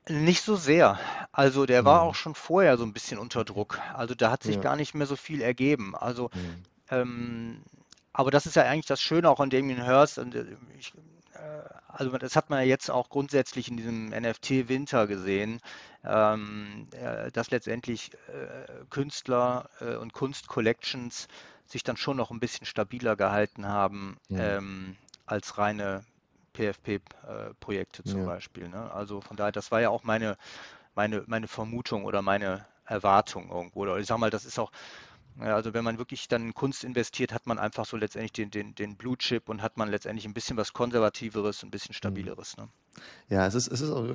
Speaker 1: Nicht so sehr. Also der war mhm. auch schon vorher so ein bisschen unter Druck. Also da hat sich ja. gar nicht mehr so viel ergeben. Also, mhm. ähm, aber das ist ja eigentlich das Schöne auch an Damien Hirst. Und äh, ich, also das hat man ja jetzt auch grundsätzlich in diesem NFT-Winter gesehen, ähm, äh, dass letztendlich äh, Künstler und Kunstcollections sich dann schon noch ein bisschen stabiler gehalten haben ja. ähm, als reine PFP-Projekte zum ja. Beispiel. Ne? Also von daher, das war ja auch meine, meine, meine Vermutung oder meine Erwartung irgendwo. Oder ich sag mal, das ist auch ja, also wenn man wirklich dann in Kunst investiert, hat man einfach so letztendlich den, den, den Blue Chip und hat man letztendlich ein bisschen was Konservativeres, ein bisschen mhm. stabileres. Ne?
Speaker 2: Ja, es ist, es ist auch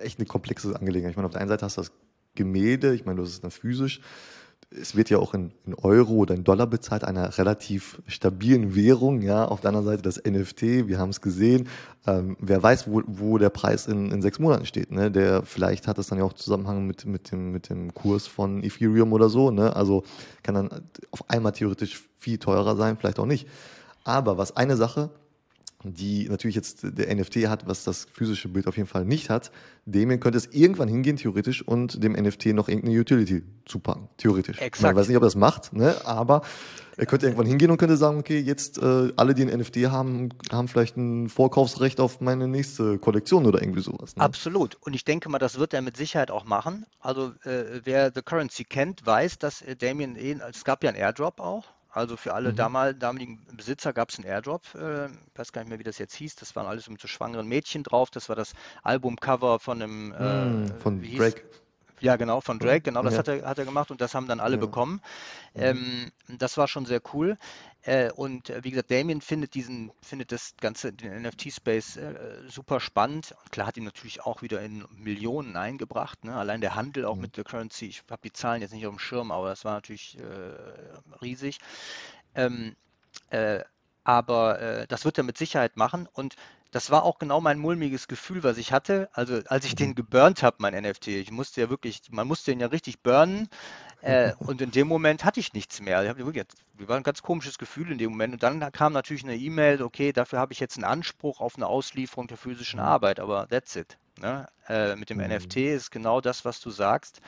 Speaker 2: echt eine komplexe Angelegenheit. Ich meine, auf der einen Seite hast du das Gemälde, ich meine, das ist dann physisch es wird ja auch in, in, Euro oder in Dollar bezahlt, einer relativ stabilen Währung. Ja, auf der anderen Seite das NFT, wir haben es gesehen. Ähm, wer weiß, wo, wo der Preis in, in sechs Monaten steht. Ne? Der vielleicht hat es dann ja auch Zusammenhang mit, mit, dem, mit dem Kurs von Ethereum oder so. Ne? Also kann dann auf einmal theoretisch viel teurer sein, vielleicht auch nicht. Aber was eine Sache die natürlich jetzt der NFT hat, was das physische Bild auf jeden Fall nicht hat, dem könnte es irgendwann hingehen, theoretisch, und dem NFT noch irgendeine Utility zupacken, theoretisch. Exakt. Ich weiß nicht, ob er das macht, ne? aber er könnte irgendwann hingehen und könnte sagen, okay, jetzt äh, alle, die ein NFT haben, haben vielleicht ein Vorkaufsrecht auf meine nächste Kollektion oder irgendwie sowas.
Speaker 1: Ne? Absolut. Und ich denke mal, das wird er mit Sicherheit auch machen. Also äh, wer The Currency kennt, weiß, dass äh, Damien, eh, es gab ja einen Airdrop auch also für alle mhm. damal, damaligen Besitzer gab es einen Airdrop. Äh, ich weiß gar nicht mehr, wie das jetzt hieß. Das waren alles mit so schwangeren Mädchen drauf. Das war das Albumcover von einem. Äh,
Speaker 2: mhm, von Drake.
Speaker 1: Ja, genau, von Drake, genau, das ja. hat, er, hat er gemacht und das haben dann alle ja. bekommen. Ähm, das war schon sehr cool. Äh, und äh, wie gesagt, Damien findet diesen, findet das ganze, den NFT-Space äh, super spannend. Und klar hat ihn natürlich auch wieder in Millionen eingebracht. Ne? Allein der Handel auch mhm. mit der Currency, ich habe die Zahlen jetzt nicht auf dem Schirm, aber das war natürlich äh, riesig. Ähm, äh, aber äh, das wird er mit Sicherheit machen. Und das war auch genau mein mulmiges Gefühl, was ich hatte. Also als ich den mhm. geburnt habe, mein NFT, ich musste ja wirklich, man musste den ja richtig burnen. Äh, und in dem Moment hatte ich nichts mehr. Ich habe wirklich, war ein ganz komisches Gefühl in dem Moment. Und dann kam natürlich eine E-Mail, okay, dafür habe ich jetzt einen Anspruch auf eine Auslieferung der physischen mhm. Arbeit, aber that's it. Ne? Äh, mit dem mhm. NFT ist genau das, was du sagst.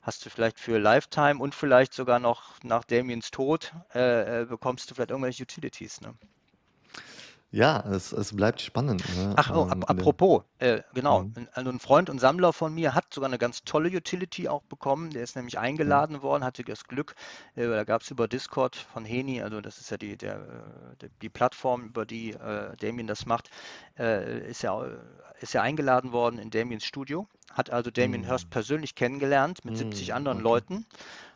Speaker 1: Hast du vielleicht für Lifetime und vielleicht sogar noch nach Damiens Tod äh, äh bekommst du vielleicht irgendwelche Utilities. Ne?
Speaker 2: Ja, es, es bleibt spannend. Ne?
Speaker 1: Ach, oh, ap apropos, äh, genau. Mhm. Also ein Freund und Sammler von mir hat sogar eine ganz tolle Utility auch bekommen. Der ist nämlich eingeladen mhm. worden, hatte das Glück. Äh, da gab es über Discord von Heni, also das ist ja die, der, der die Plattform, über die äh, Damien das macht, äh, ist, ja, ist ja eingeladen worden in Damiens Studio. Hat also Damien mhm. Hirst persönlich kennengelernt mit 70 mhm, anderen okay. Leuten.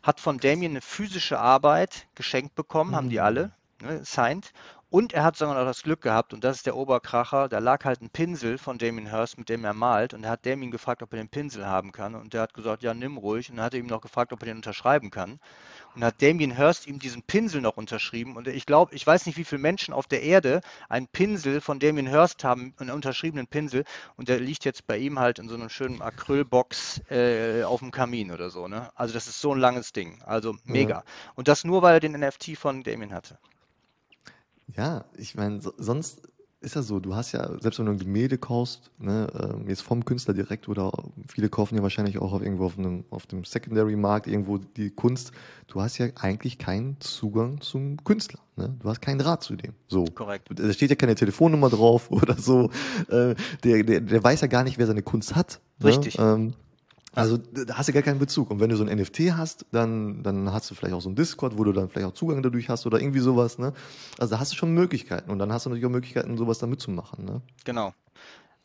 Speaker 1: Hat von Damien eine physische Arbeit geschenkt bekommen, haben die mhm. alle, ne, signed und er hat sogar noch das Glück gehabt, und das ist der Oberkracher, da lag halt ein Pinsel von Damien Hirst, mit dem er malt, und er hat Damien gefragt, ob er den Pinsel haben kann, und der hat gesagt, ja, nimm ruhig, und dann hat er ihm noch gefragt, ob er den unterschreiben kann. Und hat Damien Hirst ihm diesen Pinsel noch unterschrieben. Und ich glaube, ich weiß nicht, wie viele Menschen auf der Erde einen Pinsel von Damien Hirst haben, einen unterschriebenen Pinsel. Und der liegt jetzt bei ihm halt in so einer schönen Acrylbox äh, auf dem Kamin oder so. Ne? Also das ist so ein langes Ding. Also mega. Ja. Und das nur, weil er den NFT von Damien hatte.
Speaker 2: Ja, ich meine, so, sonst ist ja so, du hast ja, selbst wenn du ein Gemälde kaufst, ne, äh, jetzt vom Künstler direkt oder viele kaufen ja wahrscheinlich auch auf irgendwo auf einem, auf dem Secondary-Markt irgendwo die Kunst, du hast ja eigentlich keinen Zugang zum Künstler. Ne? Du hast keinen Draht zu dem. So.
Speaker 1: Korrekt.
Speaker 2: Da steht ja keine Telefonnummer drauf oder so. Äh, der, der, der weiß ja gar nicht, wer seine Kunst hat.
Speaker 1: Ne? Richtig.
Speaker 2: Ne? Ähm, also da hast du gar keinen Bezug. Und wenn du so ein NFT hast, dann, dann hast du vielleicht auch so ein Discord, wo du dann vielleicht auch Zugang dadurch hast oder irgendwie sowas. Ne? Also da hast du schon Möglichkeiten. Und dann hast du natürlich auch Möglichkeiten, sowas da mitzumachen. Ne?
Speaker 1: Genau.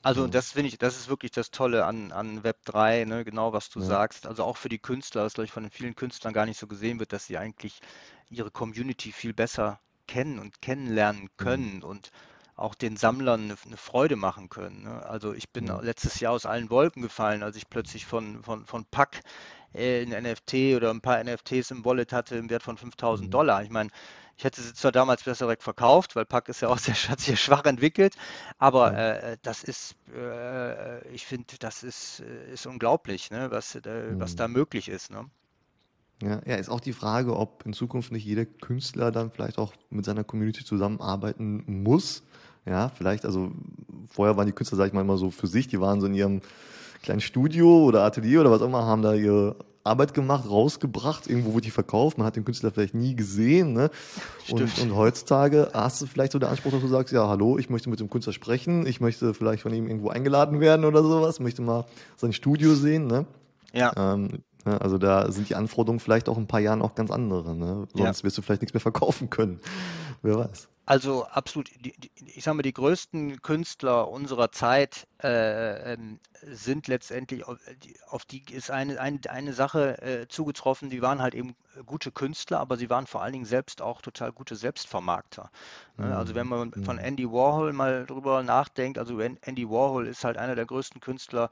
Speaker 1: Also das finde ich, das ist wirklich das Tolle an, an Web 3, ne? genau was du ja. sagst. Also auch für die Künstler, was glaube ich von den vielen Künstlern gar nicht so gesehen wird, dass sie eigentlich ihre Community viel besser kennen und kennenlernen können mhm. und auch den Sammlern eine, eine Freude machen können. Ne? Also ich bin ja. letztes Jahr aus allen Wolken gefallen, als ich plötzlich von, von, von Pack äh, ein NFT oder ein paar NFTs im Wallet hatte im Wert von 5000 mhm. Dollar. Ich meine, ich hätte sie zwar damals besser direkt verkauft, weil Pack ist ja auch sehr, hat sich schwach entwickelt, aber äh, das ist, äh, ich finde, das ist, äh, ist unglaublich, ne? was, äh, was da mhm. möglich ist. Ne?
Speaker 2: Ja, ja, ist auch die Frage, ob in Zukunft nicht jeder Künstler dann vielleicht auch mit seiner Community zusammenarbeiten muss. Ja, vielleicht, also vorher waren die Künstler, sag ich mal, immer so für sich, die waren so in ihrem kleinen Studio oder Atelier oder was auch immer, haben da ihre Arbeit gemacht, rausgebracht, irgendwo wurde die verkauft, man hat den Künstler vielleicht nie gesehen, ne? Und, und, heutzutage hast du vielleicht so den Anspruch, dass du sagst, ja, hallo, ich möchte mit dem Künstler sprechen, ich möchte vielleicht von ihm irgendwo eingeladen werden oder sowas, möchte mal sein Studio sehen, ne?
Speaker 1: Ja.
Speaker 2: Ähm, Ne? Also da sind die Anforderungen vielleicht auch in ein paar Jahren auch ganz andere. Ne? Sonst ja. wirst du vielleicht nichts mehr verkaufen können. Wer weiß.
Speaker 1: Also absolut, die, die, ich sage mal, die größten Künstler unserer Zeit äh, ähm, sind letztendlich, auf die, auf die ist eine, eine, eine Sache äh, zugetroffen, die waren halt eben gute Künstler, aber sie waren vor allen Dingen selbst auch total gute Selbstvermarkter. Ne? Mhm. Also wenn man mhm. von Andy Warhol mal drüber nachdenkt, also Andy Warhol ist halt einer der größten Künstler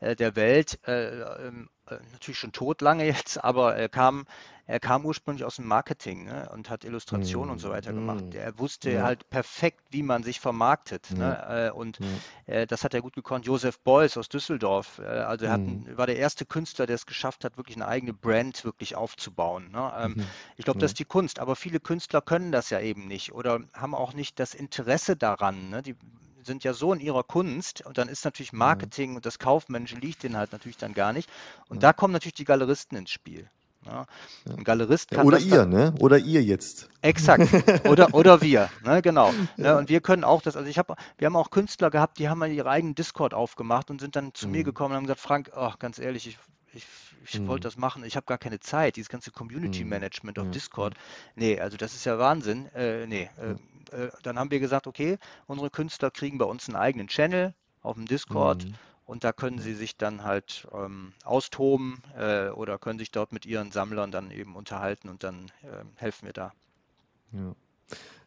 Speaker 1: äh, der Welt, äh, ähm, äh, natürlich schon tot lange jetzt, aber er kam, er kam ursprünglich aus dem Marketing ne, und hat Illustrationen mm, und so weiter mm, gemacht. Er wusste ja. halt perfekt, wie man sich vermarktet. Ja. Ne, und ja. äh, das hat er gut gekonnt. Joseph Beuys aus Düsseldorf, äh, also er mm. war der erste Künstler, der es geschafft hat, wirklich eine eigene Brand wirklich aufzubauen. Ne? Ähm, mhm. Ich glaube, das ist die Kunst, aber viele Künstler können das ja eben nicht oder haben auch nicht das Interesse daran. Ne? Die sind ja so in ihrer Kunst und dann ist natürlich Marketing und das Kaufmännische liegt denen halt natürlich dann gar nicht. Und da kommen natürlich die Galeristen ins Spiel. Ja. Ein Galerist kann
Speaker 2: ja, oder ihr, ne? Oder ihr jetzt.
Speaker 1: Exakt. Oder, oder wir, ne? Genau. Ja. und wir können auch das, also ich habe, wir haben auch Künstler gehabt, die haben mal ihre eigenen Discord aufgemacht und sind dann zu mhm. mir gekommen und haben gesagt, Frank, ach, ganz ehrlich, ich, ich, ich mhm. wollte das machen, ich habe gar keine Zeit, dieses ganze Community mhm. Management auf Discord. Nee, also das ist ja Wahnsinn. Äh, nee, äh, äh, dann haben wir gesagt, okay, unsere Künstler kriegen bei uns einen eigenen Channel auf dem Discord mhm. und da können sie sich dann halt ähm, austoben äh, oder können sich dort mit ihren Sammlern dann eben unterhalten und dann äh, helfen wir da.
Speaker 2: Ja.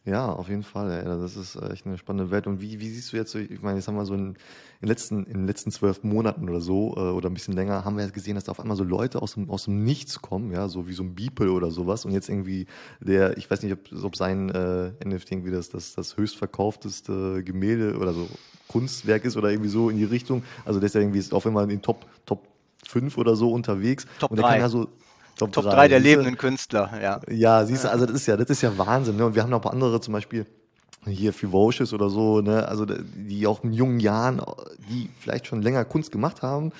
Speaker 2: Ja, auf jeden Fall. Ey. Das ist äh, echt eine spannende Welt. Und wie, wie siehst du jetzt, so, ich meine, jetzt haben wir so in, in, den letzten, in den letzten zwölf Monaten oder so, äh, oder ein bisschen länger, haben wir jetzt gesehen, dass da auf einmal so Leute aus dem, aus dem Nichts kommen, ja, so wie so ein Beeple oder sowas. Und jetzt irgendwie der, ich weiß nicht, ob, ob sein äh, NFT irgendwie das, das, das höchstverkaufteste Gemälde oder so Kunstwerk ist oder irgendwie so in die Richtung. Also der ist ja irgendwie auf einmal in den Top, Top 5 oder so unterwegs.
Speaker 1: Top
Speaker 2: und der
Speaker 1: 3.
Speaker 2: kann ja so
Speaker 1: Top, Top 3 der lebenden Künstler, ja.
Speaker 2: Ja, siehst du, also das ist ja, das ist ja Wahnsinn. Ne? Und wir haben noch ein paar andere, zum Beispiel hier Fivocious oder so, ne? also die auch in jungen Jahren, die vielleicht schon länger Kunst gemacht haben,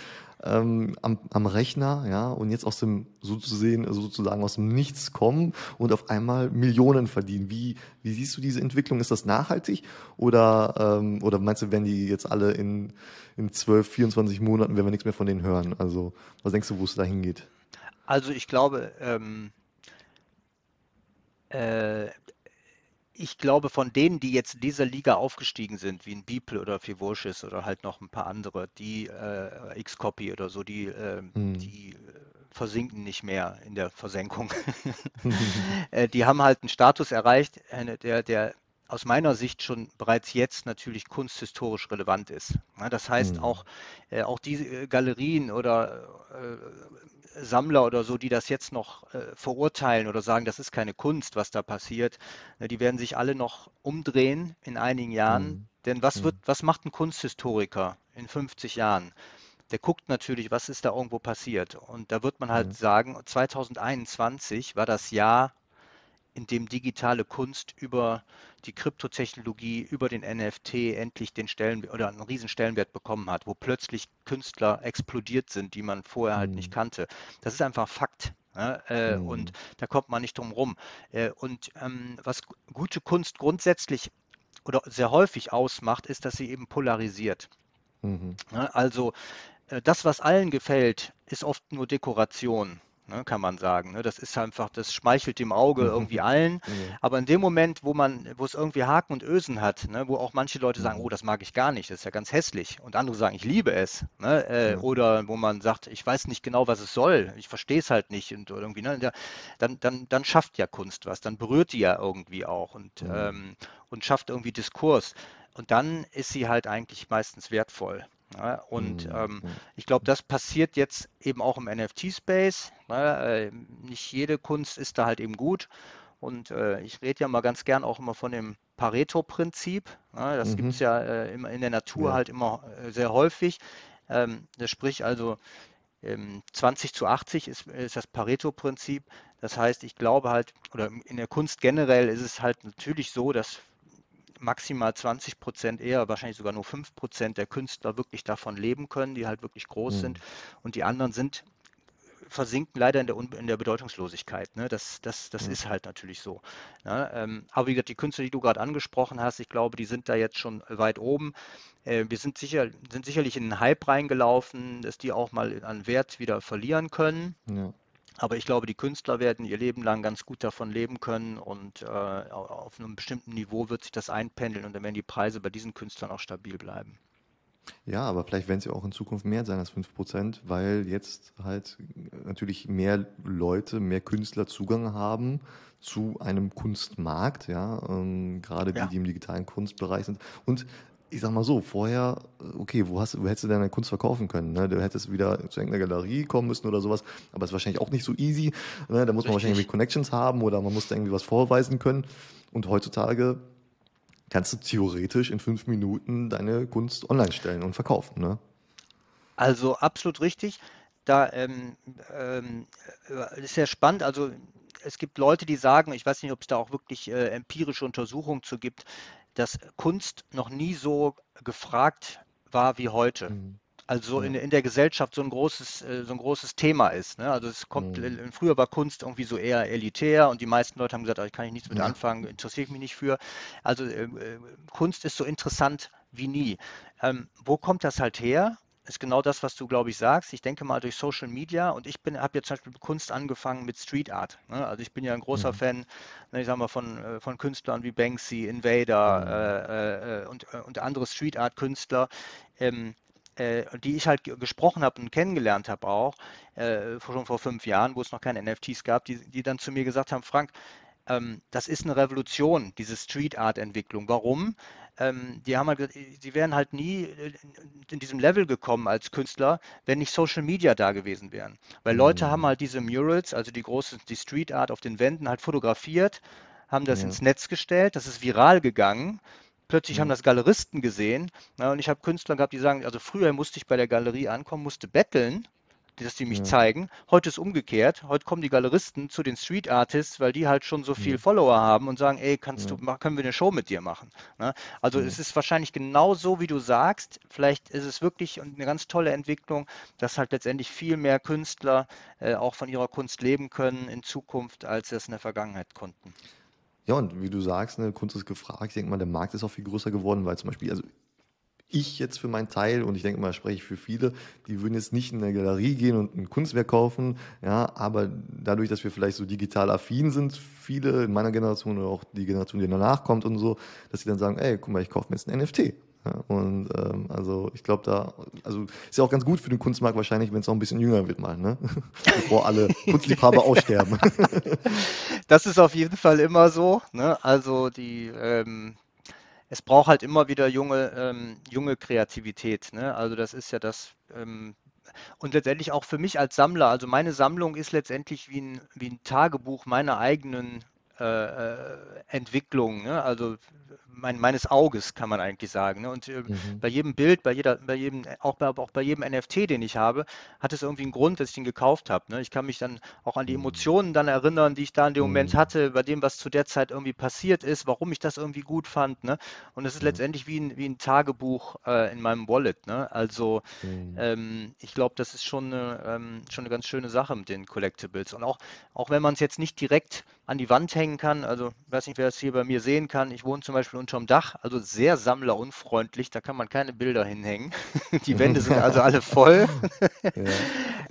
Speaker 2: ähm, am, am Rechner, ja, und jetzt aus dem, so zu sehen, sozusagen aus dem Nichts kommen und auf einmal Millionen verdienen. Wie, wie siehst du diese Entwicklung? Ist das nachhaltig oder, ähm, oder meinst du, wenn die jetzt alle in, in 12, 24 Monaten, werden wir nichts mehr von denen hören? Also, was denkst du, wo es da hingeht?
Speaker 1: Also ich glaube, ähm, äh, ich glaube, von denen, die jetzt in dieser Liga aufgestiegen sind, wie ein Beeple oder Fivocious oder halt noch ein paar andere, die äh, X-Copy oder so, die, äh, hm. die äh, versinken nicht mehr in der Versenkung. äh, die haben halt einen Status erreicht, der, der aus meiner Sicht schon bereits jetzt natürlich kunsthistorisch relevant ist. Das heißt, hm. auch, äh, auch diese äh, Galerien oder Sammler oder so, die das jetzt noch äh, verurteilen oder sagen, das ist keine Kunst, was da passiert, äh, die werden sich alle noch umdrehen in einigen Jahren. Mhm. Denn was wird, was macht ein Kunsthistoriker in 50 Jahren? Der guckt natürlich, was ist da irgendwo passiert. Und da wird man halt mhm. sagen, 2021 war das Jahr in dem digitale Kunst über die Kryptotechnologie, über den NFT endlich den Stellen oder einen riesen Stellenwert bekommen hat, wo plötzlich Künstler explodiert sind, die man vorher halt nicht mhm. kannte. Das ist einfach Fakt. Ja, äh, mhm. Und da kommt man nicht drum rum. Äh, und ähm, was gute Kunst grundsätzlich oder sehr häufig ausmacht, ist, dass sie eben polarisiert. Mhm. Ja, also äh, das, was allen gefällt, ist oft nur Dekoration ne, kann man sagen. Ne? Das ist einfach, das schmeichelt dem Auge mhm. irgendwie allen. Mhm. Aber in dem Moment, wo man, wo es irgendwie Haken und Ösen hat, ne, wo auch manche Leute sagen, mhm. oh, das mag ich gar nicht, das ist ja ganz hässlich. Und andere sagen, ich liebe es. Ne? Äh, oder wo man sagt, ich weiß nicht genau, was es soll, ich verstehe es halt nicht und irgendwie, ne? dann, dann, dann schafft ja Kunst was, dann berührt die ja irgendwie auch und, ähm, und schafft irgendwie Diskurs. Und dann ist sie halt eigentlich meistens wertvoll. Ja, und mhm. ähm, ich glaube, das passiert jetzt eben auch im NFT-Space. Äh, nicht jede Kunst ist da halt eben gut. Und äh, ich rede ja mal ganz gern auch immer von dem Pareto-Prinzip. Ne? Das mhm. gibt es ja äh, in der Natur ja. halt immer äh, sehr häufig. Ähm, das sprich also 20 ähm, zu 80 ist, ist das Pareto-Prinzip. Das heißt, ich glaube halt, oder in der Kunst generell ist es halt natürlich so, dass maximal 20 Prozent, eher wahrscheinlich sogar nur 5 Prozent der Künstler wirklich davon leben können, die halt wirklich groß mhm. sind. Und die anderen sind versinken leider in der, in der Bedeutungslosigkeit. Ne? Das, das, das ja. ist halt natürlich so. Ne? Ähm, aber wie gesagt, die Künstler, die du gerade angesprochen hast, ich glaube, die sind da jetzt schon weit oben. Äh, wir sind, sicher, sind sicherlich in den Hype reingelaufen, dass die auch mal an Wert wieder verlieren können. Ja. Aber ich glaube, die Künstler werden ihr Leben lang ganz gut davon leben können und äh, auf einem bestimmten Niveau wird sich das einpendeln und dann werden die Preise bei diesen Künstlern auch stabil bleiben.
Speaker 2: Ja, aber vielleicht werden sie auch in Zukunft mehr sein als 5%, weil jetzt halt natürlich mehr Leute, mehr Künstler Zugang haben zu einem Kunstmarkt, ja, ähm, gerade die, ja. die im digitalen Kunstbereich sind. Und ich sag mal so, vorher, okay, wo, hast, wo hättest du deine Kunst verkaufen können? Ne? Du hättest wieder zu irgendeiner Galerie kommen müssen oder sowas, aber es ist wahrscheinlich auch nicht so easy. Ne? Da muss man wahrscheinlich irgendwie Connections haben oder man muss da irgendwie was vorweisen können. Und heutzutage kannst du theoretisch in fünf Minuten deine Kunst online stellen und verkaufen. Ne?
Speaker 1: Also absolut richtig. Da ähm, ähm, ist sehr spannend. Also es gibt Leute, die sagen, ich weiß nicht, ob es da auch wirklich äh, empirische Untersuchungen zu gibt, dass Kunst noch nie so gefragt war wie heute. Mhm. Also in, in der Gesellschaft so ein großes, äh, so ein großes Thema ist. Ne? Also es kommt, mhm. früher war Kunst irgendwie so eher elitär und die meisten Leute haben gesagt, oh, ich kann nichts mit ja. anfangen, interessiere ich mich nicht für. Also äh, äh, Kunst ist so interessant wie nie. Ähm, wo kommt das halt her? Ist genau das, was du, glaube ich, sagst. Ich denke mal durch Social Media und ich habe jetzt zum Beispiel Kunst angefangen mit Street Art. Ne? Also ich bin ja ein großer mhm. Fan, ne, ich sag mal, von, äh, von Künstlern wie Banksy, Invader mhm. äh, äh, und, äh, und andere Street Art Künstler. Ähm, äh, die ich halt gesprochen habe und kennengelernt habe auch, äh, schon vor fünf Jahren, wo es noch keine NFTs gab, die, die dann zu mir gesagt haben, Frank, ähm, das ist eine Revolution, diese Street Art Entwicklung. Warum? Ähm, die haben halt, die wären halt nie in diesem Level gekommen als Künstler, wenn nicht Social Media da gewesen wären. Weil Leute mhm. haben halt diese Murals, also die große, die Street Art auf den Wänden halt fotografiert, haben das ja. ins Netz gestellt, das ist viral gegangen. Plötzlich mhm. haben das Galeristen gesehen. Na, und ich habe Künstler gehabt, die sagen, also früher musste ich bei der Galerie ankommen, musste betteln, dass die mich ja. zeigen. Heute ist umgekehrt. Heute kommen die Galeristen zu den Street Artists, weil die halt schon so viel ja. Follower haben und sagen, ey, kannst ja. du, können wir eine Show mit dir machen? Ne? Also es ist wahrscheinlich genau so, wie du sagst. Vielleicht ist es wirklich eine ganz tolle Entwicklung, dass halt letztendlich viel mehr Künstler äh, auch von ihrer Kunst leben können in Zukunft, als sie es in der Vergangenheit konnten.
Speaker 2: Ja, und wie du sagst, ne, Kunst ist gefragt. Ich denke mal, der Markt ist auch viel größer geworden, weil zum Beispiel, also ich jetzt für meinen Teil, und ich denke mal, spreche ich für viele, die würden jetzt nicht in eine Galerie gehen und ein Kunstwerk kaufen, ja, aber dadurch, dass wir vielleicht so digital affin sind, viele in meiner Generation oder auch die Generation, die danach kommt und so, dass sie dann sagen, ey, guck mal, ich kaufe mir jetzt ein NFT. Ja, und ähm, also ich glaube da, also ist ja auch ganz gut für den Kunstmarkt wahrscheinlich, wenn es auch ein bisschen jünger wird mal, ne? Bevor alle Kunstliebhaber aussterben.
Speaker 1: Das ist auf jeden Fall immer so. Ne? Also die ähm, es braucht halt immer wieder junge, ähm, junge Kreativität. Ne? Also das ist ja das, ähm, und letztendlich auch für mich als Sammler, also meine Sammlung ist letztendlich wie ein, wie ein Tagebuch meiner eigenen äh, äh Entwicklung. Ne? Also mein, meines Auges, kann man eigentlich sagen. Ne? Und äh, mhm. bei jedem Bild, bei jeder, bei jedem, auch bei, auch bei jedem NFT, den ich habe, hat es irgendwie einen Grund, dass ich den gekauft habe. Ne? Ich kann mich dann auch an die mhm. Emotionen dann erinnern, die ich da in dem mhm. Moment hatte, bei dem, was zu der Zeit irgendwie passiert ist, warum ich das irgendwie gut fand. Ne? Und es ist mhm. letztendlich wie ein, wie ein Tagebuch äh, in meinem Wallet. Ne? Also ähm, ich glaube, das ist schon eine, ähm, schon eine ganz schöne Sache mit den Collectibles. Und auch, auch wenn man es jetzt nicht direkt an die Wand hängen kann, also ich weiß nicht, wer es hier bei mir sehen kann, ich wohne zum Beispiel unterm Dach, also sehr sammlerunfreundlich, da kann man keine Bilder hinhängen. Die Wände sind also alle voll. ja,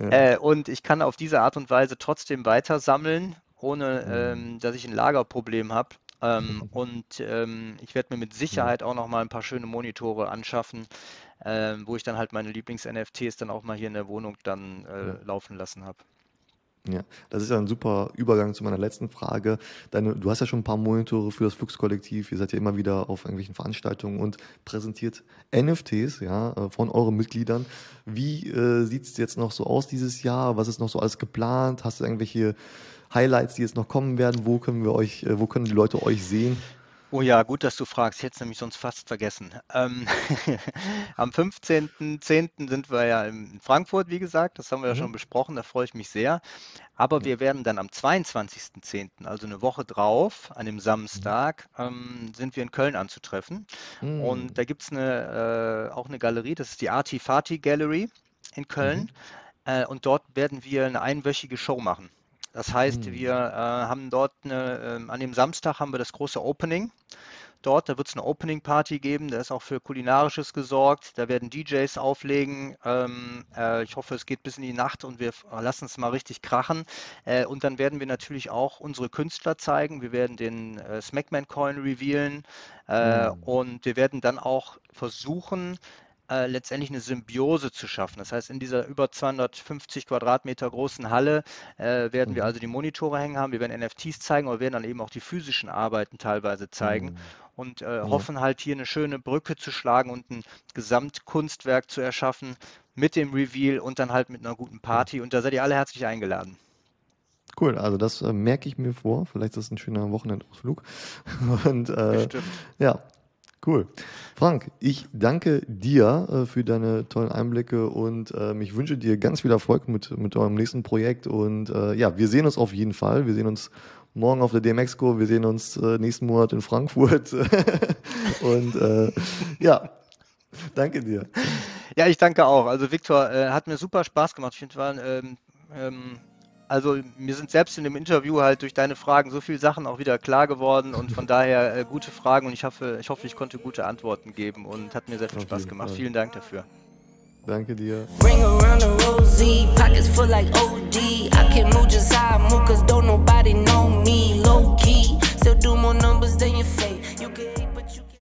Speaker 1: ja. Äh, und ich kann auf diese Art und Weise trotzdem weiter sammeln, ohne mhm. ähm, dass ich ein Lagerproblem habe. Ähm, und ähm, ich werde mir mit Sicherheit auch noch mal ein paar schöne Monitore anschaffen, ähm, wo ich dann halt meine Lieblings-NFTs dann auch mal hier in der Wohnung dann äh, laufen lassen habe.
Speaker 2: Ja, das ist ja ein super Übergang zu meiner letzten Frage. Deine, du hast ja schon ein paar Monitore für das Fluxkollektiv. Ihr seid ja immer wieder auf irgendwelchen Veranstaltungen und präsentiert NFTs ja, äh, von euren Mitgliedern. Wie äh, sieht es jetzt noch so aus dieses Jahr? Was ist noch so alles geplant? Hast du irgendwelche Highlights, die jetzt noch kommen werden? Wo können wir euch, äh, wo können die Leute euch sehen?
Speaker 1: Oh ja, gut, dass du fragst. Ich hätte es nämlich sonst fast vergessen. Ähm, am 15.10. sind wir ja in Frankfurt, wie gesagt. Das haben wir ja schon mhm. besprochen. Da freue ich mich sehr. Aber wir werden dann am 22.10., also eine Woche drauf, an dem Samstag, mhm. ähm, sind wir in Köln anzutreffen. Mhm. Und da gibt es eine, äh, auch eine Galerie, das ist die Artifati Gallery in Köln. Äh, und dort werden wir eine einwöchige Show machen. Das heißt, mhm. wir äh, haben dort eine, äh, an dem Samstag haben wir das große Opening. Dort, da wird es eine Opening Party geben, da ist auch für Kulinarisches gesorgt, da werden DJs auflegen. Ähm, äh, ich hoffe, es geht bis in die Nacht und wir lassen es mal richtig krachen. Äh, und dann werden wir natürlich auch unsere Künstler zeigen. Wir werden den äh, Smackman Coin revealen mhm. und wir werden dann auch versuchen, äh, letztendlich eine Symbiose zu schaffen. Das heißt, in dieser über 250 Quadratmeter großen Halle äh, werden mhm. wir also die Monitore hängen haben, wir werden NFTs zeigen, aber wir werden dann eben auch die physischen Arbeiten teilweise zeigen mhm. und äh, mhm. hoffen halt hier eine schöne Brücke zu schlagen und ein Gesamtkunstwerk zu erschaffen mit dem Reveal und dann halt mit einer guten Party. Und da seid ihr alle herzlich eingeladen.
Speaker 2: Cool, also das äh, merke ich mir vor. Vielleicht ist das ein schöner Wochenendausflug. Und äh, ja, Cool. Frank, ich danke dir äh, für deine tollen Einblicke und ähm, ich wünsche dir ganz viel Erfolg mit, mit eurem nächsten Projekt. Und äh, ja, wir sehen uns auf jeden Fall. Wir sehen uns morgen auf der DMX-Co, wir sehen uns äh, nächsten Monat in Frankfurt. und äh, ja, danke dir.
Speaker 1: Ja, ich danke auch. Also Viktor, äh, hat mir super Spaß gemacht. Ich finde, war ähm, ähm also mir sind selbst in dem Interview halt durch deine Fragen so viele Sachen auch wieder klar geworden und von daher äh, gute Fragen und ich hoffe, ich hoffe, ich konnte gute Antworten geben und hat mir sehr viel Auf Spaß gemacht. Fall. Vielen Dank dafür.
Speaker 2: Danke dir. Ring around the rosy, pockets full like OD. I can move just how I move, cause don't nobody
Speaker 3: know me. Low key, still do more numbers than your face.